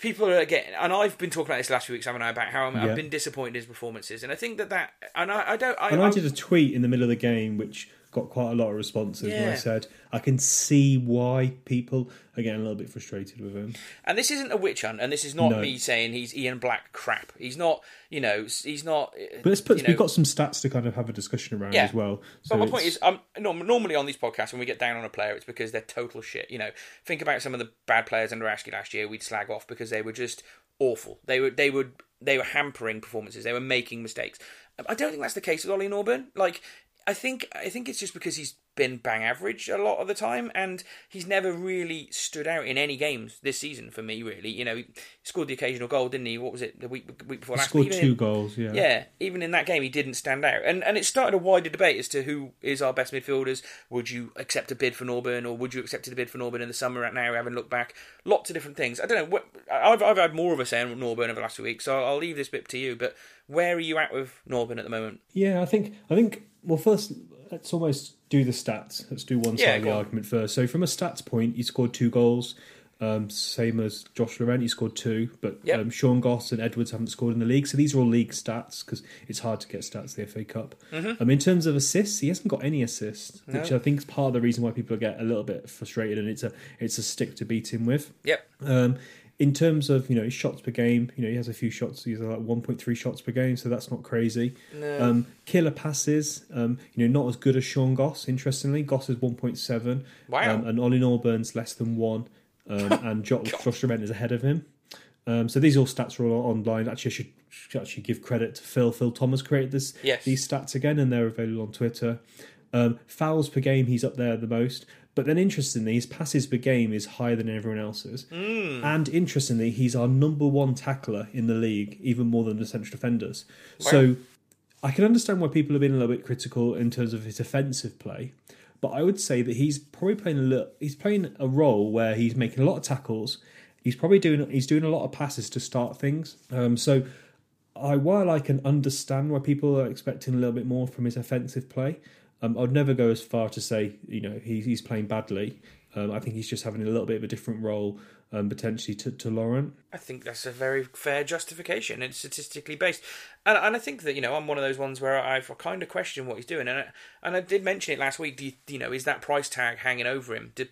People are getting, and I've been talking about this last few weeks, haven't I, about how I'm, Yeah. I've been disappointed in his performances, and I think that that, and I, I don't, I, And I I- did a tweet in the middle of the game which got quite a lot of responses. And I said, I can see why people are getting a little bit frustrated with him. And this isn't a witch hunt, and this is not No. me saying he's Ian Black crap. He's not, you know, he's not. But let's put, you know, we've got some stats to kind of have a discussion around Yeah. as well. But So my it's- point is, um, no, normally on these podcasts, when we get down on a player, it's because they're total shit. You know, think about some of the bad players under Askey last year. We'd slag off because they were just awful. They were, they would, they were hampering performances. They were making mistakes. Um, I don't think that's the case with Ollie Norburn. Like, I think, I think it's just because he's been bang average a lot of the time, and he's never really stood out in any games this season for me. Really, you know, he scored the occasional goal, didn't he? What was it the week week before he last? scored two in- goals, yeah. yeah, even in that game, he didn't stand out, and and it started a wider debate as to who is our best midfielders. Would you accept a bid for Norburn, or would you accept a bid for Norburn in the summer? Right now, having looked back, lots of different things. I don't know. What, I've I've had more of a say on Norburn over the last few weeks, so I'll leave this bit to you. But where are you at with Norburn at the moment? Yeah, I think I think well first let's almost do the stats. Let's do one Yeah, side of the on. argument first. So from a stats point, he scored two goals. Um, same as Josh Laurent, he scored two, but Yep. um, Sean Goss and Edwards haven't scored in the league. So these are all league stats because it's hard to get stats the FA Cup. Um, in terms of assists, he hasn't got any assists, which Mm-hmm. I think is part of the reason why people get a little bit frustrated, and it's a it's a stick to beat him with. Yep. In terms of you know his shots per game, you know he has a few shots. He's like one point three shots per game, so that's not crazy. No. Um, killer passes, um, you know not as good as Sean Goss. Interestingly, Goss is one point seven. Wow. Um, and Ollie Norburn's less than one, um, and jo- Josh Laurent is ahead of him. Um, so these all stats are all online. Actually, I should, should actually give credit to Phil. Phil Thomas created this Yes. these stats again, and they're available on Twitter. Um, fouls per game, he's up there the most. But then, interestingly, his passes per game is higher than everyone else's. And interestingly, he's our number one tackler in the league, even more than the central defenders. So I can understand why people have been a little bit critical in terms of his offensive play. But I would say that he's probably playing a little, he's playing a role where he's making a lot of tackles. He's probably doing he's doing a lot of passes to start things. Um, so I while I can understand why people are expecting a little bit more from his offensive play, um, I'd never go as far to say you know he's he's playing badly. Um, I think he's just having a little bit of a different role um, potentially to, to Laurent. I think that's a very fair justification. It's statistically based, and and I think that you know I'm one of those ones where I've kind of questioned what he's doing, and I, and I did mention it last week. Do you, you know is that price tag hanging over him? Do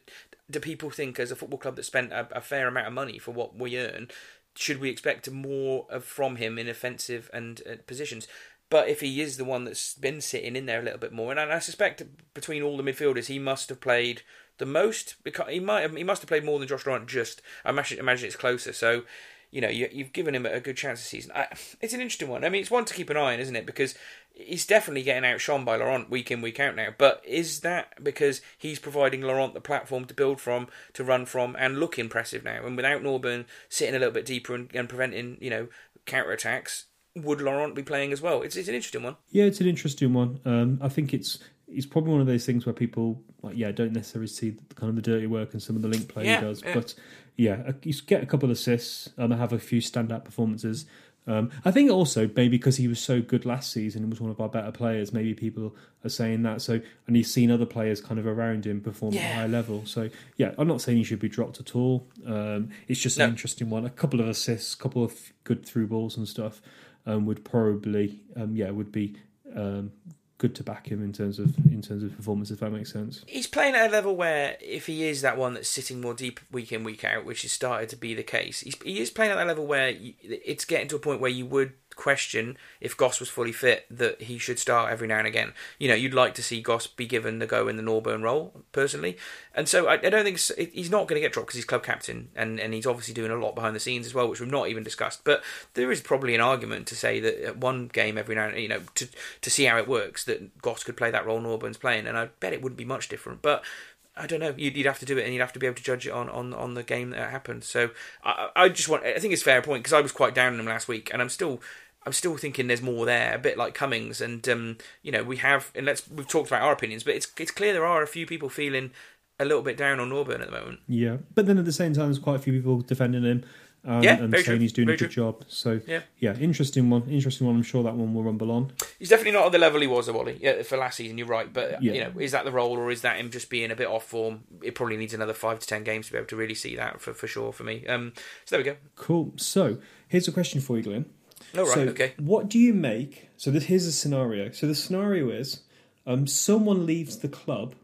do people think as a football club that spent a, a fair amount of money for what we earn, should we expect more from him in offensive and uh, positions? But if he is the one that's been sitting in there a little bit more, and I suspect between all the midfielders, he must have played the most. Because he might have, he must have played more than Josh Laurent. Just I imagine, imagine it's closer. So you know you, you've given him a good chance this season. I, it's an interesting one. I mean, it's one to keep an eye on, isn't it? Because he's definitely getting outshone by Laurent week in week out now. But is that because he's providing Laurent the platform to build from, to run from, and look impressive now? And without Norburn sitting a little bit deeper and, and preventing you know counter attacks, would Laurent be playing as well? It's it's an interesting one. Yeah, it's an interesting one. Um, I think it's it's probably one of those things where people like yeah don't necessarily see the, kind of the dirty work and some of the link play Yeah, he does, yeah. but yeah, you get a couple of assists and have a few standout performances. Um, I think also maybe because he was so good last season and was one of our better players, maybe people are saying that. So and he's seen other players kind of around him perform at a high level. So yeah, I'm not saying he should be dropped at all. Um, it's just an interesting one. A couple of assists, a couple of good through balls and stuff um, would probably um, yeah would be um, good to back him in terms of in terms of performance if that makes sense. He's playing at a level where if he is that one that's sitting more deep week in week out, which has started to be the case, he is playing at that level where you, it's getting to a point where you would question if Goss was fully fit that he should start every now and again. You know, you'd like to see Goss be given the go in the Norburn role personally, and so I, I don't think he's not going to get dropped because he's club captain and and he's obviously doing a lot behind the scenes as well, which we've not even discussed. But there is probably an argument to say that at one game every now and you know to to see how it works that Goss could play that role Norburn's playing, and I bet it wouldn't be much different, but. I don't know. You'd, you'd have to do it, and you'd have to be able to judge it on, on, on the game that happened. So I, I just want. I think it's fair point because I was quite down on him last week, and I'm still I'm still thinking there's more there. A bit like Cummings, and um, you know we have. And let's we've talked about our opinions, but it's it's clear there are a few people feeling a little bit down on Norburn at the moment. Yeah, but then at the same time, there's quite a few people defending him um, Yeah, and saying true, he's doing very a good job. So Yeah. yeah, interesting one. Interesting one. I'm sure that one will rumble on. He's definitely not at the level he was, Wally, yeah, for last season. You're right, but Yeah. you know, is that the role, or is that him just being a bit off form? It probably needs another five to ten games to be able to really see that for, for sure for me. Um, so there we go. Cool. So here's a question for you, Glenn. All right, so okay. What do you make? So this, here's a scenario. So the scenario is um, someone leaves the club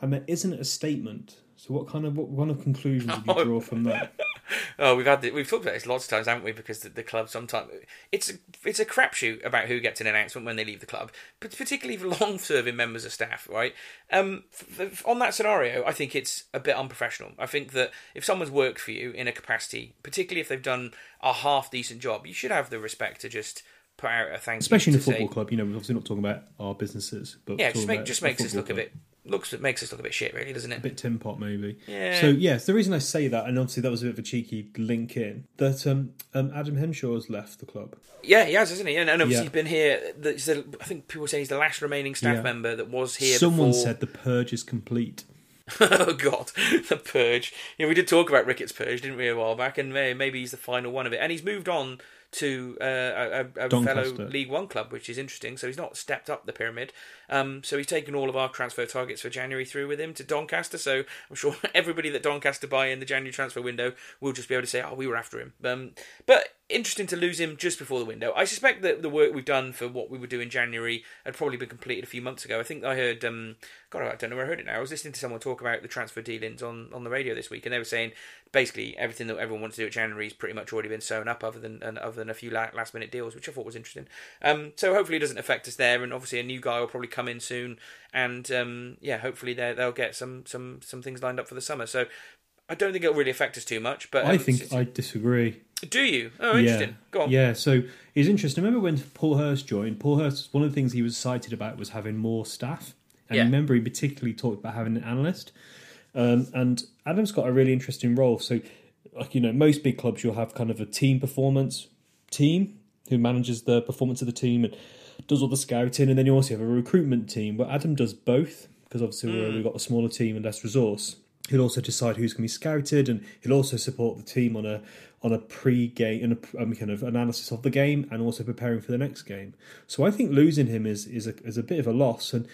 and there isn't a statement. So what kind of what kind of conclusions would you draw from that? Oh, we've had the, we've talked about this lots of times, haven't we? Because the, the club sometimes it's a, it's a crapshoot about who gets an announcement when they leave the club, but particularly for long-serving members of staff, right? Um, f- on that scenario, I think it's a bit unprofessional. I think that if someone's worked for you in a capacity, particularly if they've done a half decent job, you should have the respect to just put out a thank Especially in a football say- club, you know, we're obviously not talking about our businesses, but Yeah, just make, just makes us look a club. bit looks it makes us look a bit shit, really, doesn't it? a bit tin pot maybe. Yeah. So yes, the reason I say that, and obviously that was a bit of a cheeky link in that um, um, Adam Henshaw has left the club. Yeah, he has, hasn't he? And, and obviously Yeah. he's been here. the- the- I think people say he's the last remaining staff Yeah. member that was here. Someone before. said the purge is complete. oh God, the purge. You know, we did talk about Ricketts' purge, didn't we, a while back? And maybe he's the final one of it. And he's moved on to uh, a, a fellow League One club, which is interesting. So he's not stepped up the pyramid. Um, so he's taken all of our transfer targets for January through with him to Doncaster. So I'm sure everybody that Doncaster buy in the January transfer window will just be able to say, "Oh, we were after him." Um, but interesting to lose him just before the window. I suspect that the work we've done for what we would do in January had probably been completed a few months ago. I think I heard, um, God, I don't know where I heard it now. I was listening to someone talk about the transfer dealings on, on the radio this week, and they were saying basically everything that everyone wants to do at January has pretty much already been sewn up, other than other than a few last minute deals, which I thought was interesting. Um, so hopefully it doesn't affect us there, and obviously a new guy will probably come in soon, and um, yeah, hopefully they they'll get some some some things lined up for the summer. So. I don't think it'll really affect us too much, but I um, think I disagree. do you? Oh, interesting. Yeah. Go on. Yeah, so it's interesting. Remember when Paul Hurst joined? Paul Hurst, one of the things he was cited about was having more staff. And Yeah. remember, he particularly talked about having an analyst. Um, and Adam's got a really interesting role. So, like, you know, most big clubs, you'll have kind of a team performance team who manages the performance of the team and does all the scouting. And then you also have a recruitment team. But Adam does both because obviously we're- we've got a smaller team and less resource. He'll also decide who's going to be scouted, and he'll also support the team on a on a pre-game and a um, kind of analysis of the game, and also preparing for the next game. So I think losing him is is a, is a bit of a loss, and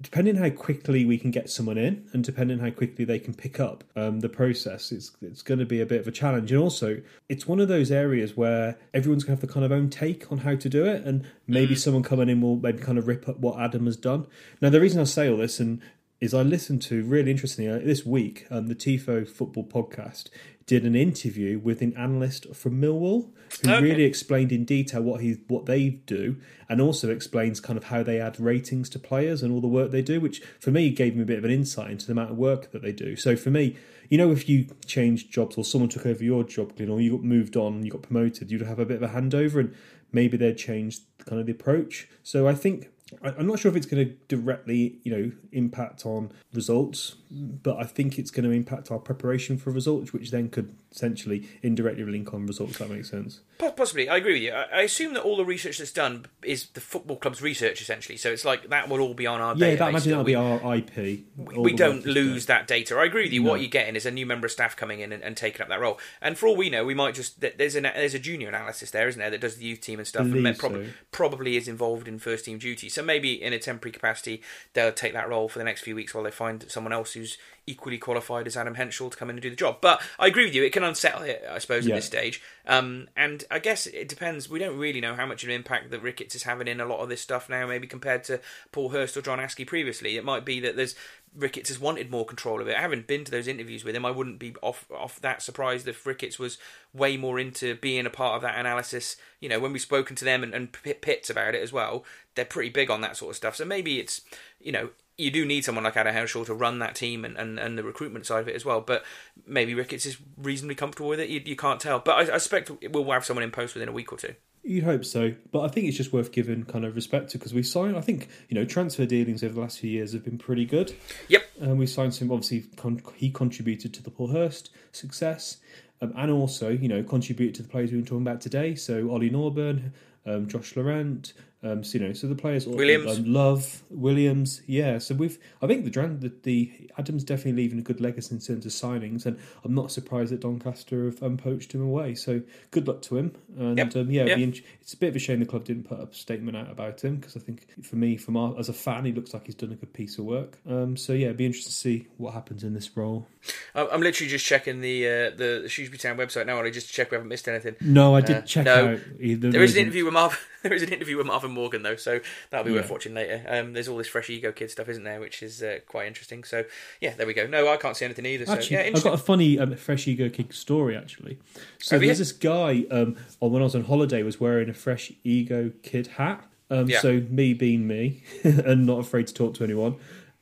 depending how quickly we can get someone in, and depending how quickly they can pick up um, the process, it's it's going to be a bit of a challenge. And also, it's one of those areas where everyone's going to have the kind of own take on how to do it, and maybe someone coming in will maybe kind of rip up what Adam has done. Now, the reason I say all this and is I listened to really interestingly uh, this week um, the Tifo Football Podcast did an interview with an analyst from Millwall who Okay. really explained in detail what he what they do and also explains kind of how they add ratings to players and all the work they do, which for me gave me a bit of an insight into the amount of work that they do. So for me, you know, if you changed jobs or someone took over your job, Glenn, or you got moved on, you got promoted, you'd have a bit of a handover and maybe they'd change kind of the approach. So I think I'm not sure if it's going to directly, you know, impact on results, but I think it's going to impact our preparation for results, which then could essentially indirectly link on results. If that makes sense. Possibly, I agree with you. I assume that all the research that's done is the football club's research, essentially. So it's like that will all be on our Yeah, database. that imagine that'll we, be our IP. we don't lose done. that data. I agree with you. No. What you're getting is a new member of staff coming in and, and taking up that role. And for all we know, we might just there's an there's a junior analysis there, isn't there, that does the youth team and stuff, and Believe that prob- so. probably is involved in first team duty. So maybe in a temporary capacity, they'll take that role for the next few weeks while they find someone else who's equally qualified as Adam Henschel to come in and do the job. But I agree with you. It can unsettle it, I suppose, Yeah. at this stage. Um, and I guess it depends. We don't really know how much of an impact that Ricketts is having in a lot of this stuff now, maybe compared to Paul Hurst or John Askey previously. It might be that there's Ricketts has wanted more control of it. I haven't been to those interviews with him. I wouldn't be off off that surprised if Ricketts was way more into being a part of that analysis. You know, when we've spoken to them and, and Pitts about it as well, they're pretty big on that sort of stuff. So maybe it's you know you do need someone like Adam Henschel to run that team and, and, and the recruitment side of it as well. But maybe Ricketts is reasonably comfortable with it. You, you can't tell. But I, I suspect we'll have someone in post within a week or two. You'd hope so, but I think it's just worth giving kind of respect to because we signed. I think you know transfer dealings over the last few years have been pretty good. Yep. and we signed some. Obviously, con- he contributed to the Paul Hurst success, um, and also you know contributed to the players we've been talking about today. So Ollie Norburn, um, Josh Laurent, um, so, you know, so the players Williams. um, Love, Williams, yeah. So we've, I think the the, the Adams definitely leaving a good legacy in terms of signings, and I'm not surprised that Doncaster have um, poached him away. So good luck to him, and Yep. um, yeah, Yep. it's a bit of a shame the club didn't put a statement out about him because I think for me, from our, as a fan, he looks like he's done a good piece of work. Um, so yeah, it'd be interesting to see what happens in this role. I'm literally just checking the uh, the Shrewsbury Town website now, and I just to check we haven't missed anything. No, I did Uh, check no. out. Either There is an interview with Marvin. There is an interview with Marvin Morgan though, so that'll be worth watching later. Um, there's all this fresh ego kid stuff, isn't there, which is uh, quite interesting. So yeah, there we go. No, I can't see anything either. So Actually, yeah, I've got a funny um, fresh ego kid story. Actually, so you? there's this guy. Um, on when I was on holiday, was wearing a fresh ego kid hat. Um, Yeah. So me being me and not afraid to talk to anyone,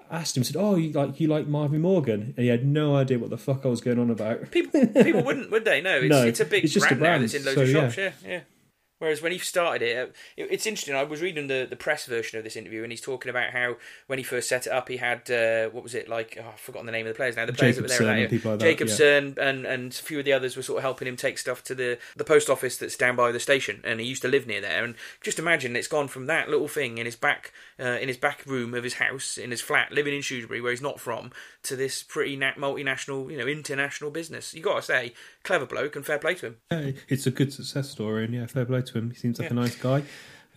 asked him. Said, "Oh, you like you like Marvin Morgan?" And he had no idea what the fuck I was going on about. People, people wouldn't, would they? No, it's, No, it's a big it's just a brand, now brand, that's in loads so, of yeah. shops. Yeah, yeah. Whereas when he started it, uh, it, it's interesting. I was reading the, the press version of this interview, and he's talking about how when he first set it up, he had uh, what was it like? Oh, I've forgotten the name of the players now. The players Jacobson that were there, and like Jacobson and and a few of the others were sort of helping him take stuff to the the post office that's down by the station, and he used to live near there. And just imagine it's gone from that little thing in his back uh, in his back room of his house in his flat, living in Shrewsbury, where he's not from, to this pretty na- multinational, you know, international business. You got to say, clever bloke, and fair play to him. Yeah, it's a good success story, and yeah, fair play to him. He seems like a nice guy.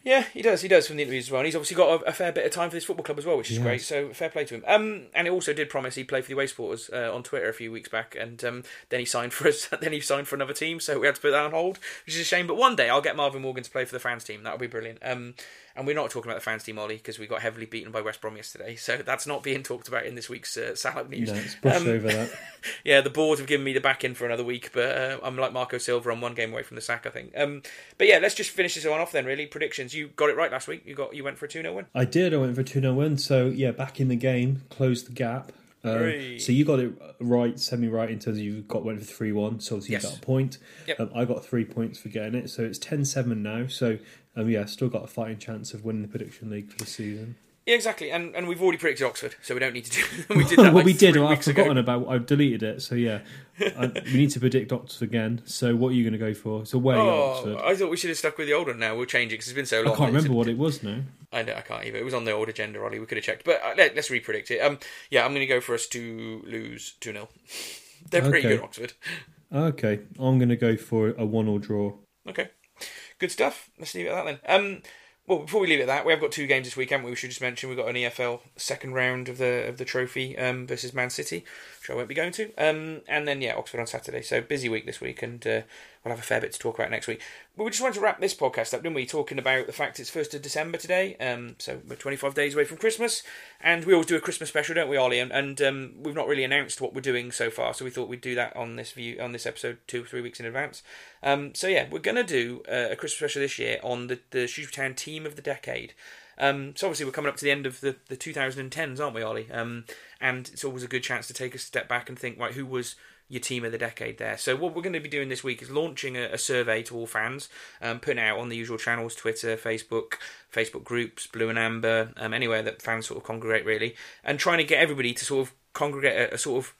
Yeah, he does. He does from the interviews as well. And he's obviously got a, a fair bit of time for this football club as well, which is Yes. great. So fair play to him. Um, and he also did promise he'd play for the away supporters uh, on Twitter a few weeks back, and um, then he signed for us. Then he signed for another team, so we had to put that on hold, which is a shame. But one day I'll get Marvin Morgan to play for the fans team. That would be brilliant. Um, and we're not talking about the fans team, Ollie, because we got heavily beaten by West Brom yesterday. So that's not being talked about in this week's uh, Salop news. No, let's Um, over that. yeah, the board have given me the back in for another week, but uh, I'm like Marco Silva. I'm one game away from the sack, I think. Um, but yeah, let's just finish this one off then. Really, predictions. You got it right last week. You got you went for a two 0 win. I did. I went for a 2 0 win. So, yeah, back in the game, closed the gap. Um, so you got it right, semi right in terms of you got went for 3 1. So, obviously, Yes. you got a point. Yep. Um, I got three points for getting it. So, it's 10 7 now. So, um, yeah, still got a fighting chance of winning the prediction league for the season. Yeah, exactly. And and we've already predicted Oxford, so we don't need to do. we did that. well, like we did. I've forgotten ago. about. I've deleted it. So yeah, I, we need to predict Oxford again. So what are you going to go for? It's away Oh, Oxford. I thought we should have stuck with the old one. Now we'll change it because it's been so long. I can't remember what it was now. I know I can't either. It was on the old agenda, Ollie. We could have checked, but uh, let, us re-predict it. Um, yeah, I'm going to go for us to lose two 0 They're pretty Okay. good, Oxford. Okay, I'm going to go for a one or draw. Okay, good stuff. Let's leave it at that then. Um, well, before we leave it at that, we have got two games this week, haven't we? We should just mention we've got an EFL second round of the of the trophy um, versus Man City, which I won't be going to. Um, and then yeah, Oxford on Saturday. So busy week this week, and uh, we'll have a fair bit to talk about next week. But we just wanted to wrap this podcast up, didn't we? Talking about the fact it's first of December today. Um, so we're 25 days away from Christmas, and we always do a Christmas special, don't we, Ollie? And, and um, we've not really announced what we're doing so far, so we thought we'd do that on this view on this episode two or three weeks in advance. Um, so yeah, we're gonna do uh, a Christmas special this year on the the Shrewsbury Town Team of the Decade. Um, so obviously we're coming up to the end of the, the 2010s, aren't we, Ollie? Um, and it's always a good chance to take a step back and think, right, who was your team of the decade there? So what we're going to be doing this week is launching a, a survey to all fans, um, putting out on the usual channels, Twitter, Facebook, Facebook groups, Blue and Amber, um, anywhere that fans sort of congregate really, and trying to get everybody to sort of congregate a, a sort of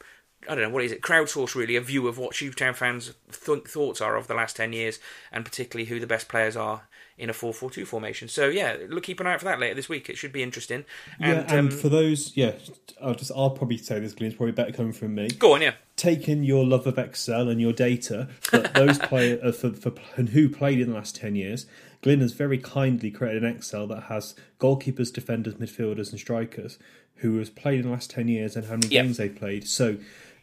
I don't know what is it crowdsource really a view of what Town fans th- thoughts are of the last ten years and particularly who the best players are in a 4-4-2 formation. So yeah, look keep an eye out for that later this week. It should be interesting. And, yeah, and um, for those, yeah, I'll just I'll probably say this, Glenn. It's probably better coming from me. go on, yeah. Taking your love of Excel and your data, but those players uh, for, for and who played in the last ten years. Glenn has very kindly created an Excel that has goalkeepers, defenders, midfielders, and strikers who has played in the last ten years and how many Yeah. games they've played. So,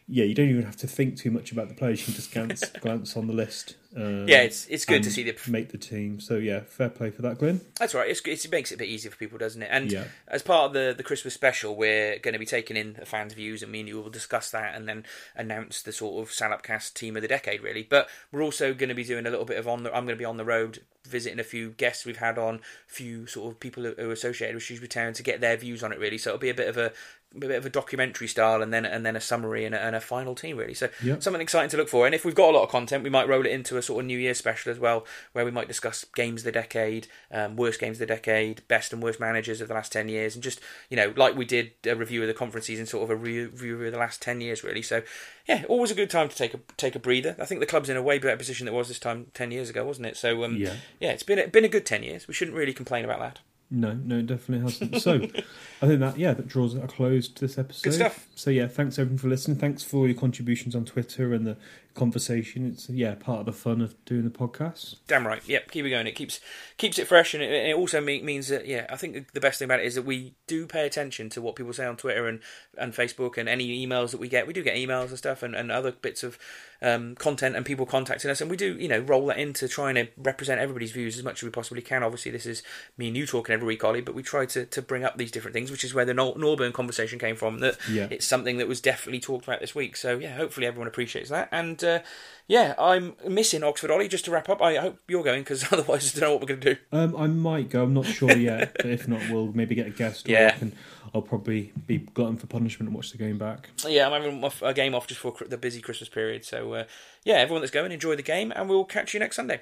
yeah, you don't even have to think too much about the players. You can just glance glance on the list. Um, Yeah, it's it's good to see the make the team. So yeah, fair play for that, Glenn. That's right. It's, it makes it a bit easier for people, doesn't it? And Yeah. as part of the, the Christmas special, we're going to be taking in the fans' views, and me and you will discuss that, and then announce the sort of Salopcast team of the decade, really. But we're also going to be doing a little bit of on the. I'm going to be on the road visiting a few guests we've had on, a few sort of people who who are associated with Shrewsbury Town to get their views on it, really. So it'll be a bit of a a bit of a documentary style, and then and then a summary and a, and a final team, really. So Yeah. something exciting to look for. And if we've got a lot of content, we might roll it into a sort of New Year special as well, where we might discuss games of the decade, um, worst games of the decade, best and worst managers of the last ten years, and just you know, like we did a review of the conference season, sort of a re- review of the last ten years, really. So yeah, always a good time to take a take a breather. I think the club's in a way better position than it was this time ten years ago, wasn't it? So um, Yeah. yeah, it's been a, been a good ten years. We shouldn't really complain about that. No, no, it definitely hasn't. So, I think that yeah, that draws a close to this episode. Good stuff. So yeah, thanks everyone for listening. Thanks for your contributions on Twitter and the conversation. It's yeah, part of the fun of doing the podcast. Damn right. Yep, keep it going. It keeps keeps it fresh, and it, it also me- means that yeah, I think the best thing about it is that we do pay attention to what people say on Twitter and, and Facebook and any emails that we get. We do get emails and stuff and, and other bits of um, content and people contacting us, and we do you know roll that into trying to represent everybody's views as much as we possibly can. Obviously, this is me and you talking every week, Ollie, but we try to, to bring up these different things, which is where the Nor- Norburn conversation came from. That Yeah. it's something that was definitely talked about this week. So yeah, hopefully everyone appreciates that. And uh, yeah, I'm missing Oxford Ollie. Just to wrap up, I hope you're going because otherwise I don't know what we're going to do. Um, I might go. I'm not sure yet, but if not, we'll maybe get a guest. Yeah. Can, I'll probably be glutton for punishment and watch the game back. Yeah, I'm having a game off just for the busy Christmas period. So uh, yeah, everyone that's going, enjoy the game, and we'll catch you next Sunday.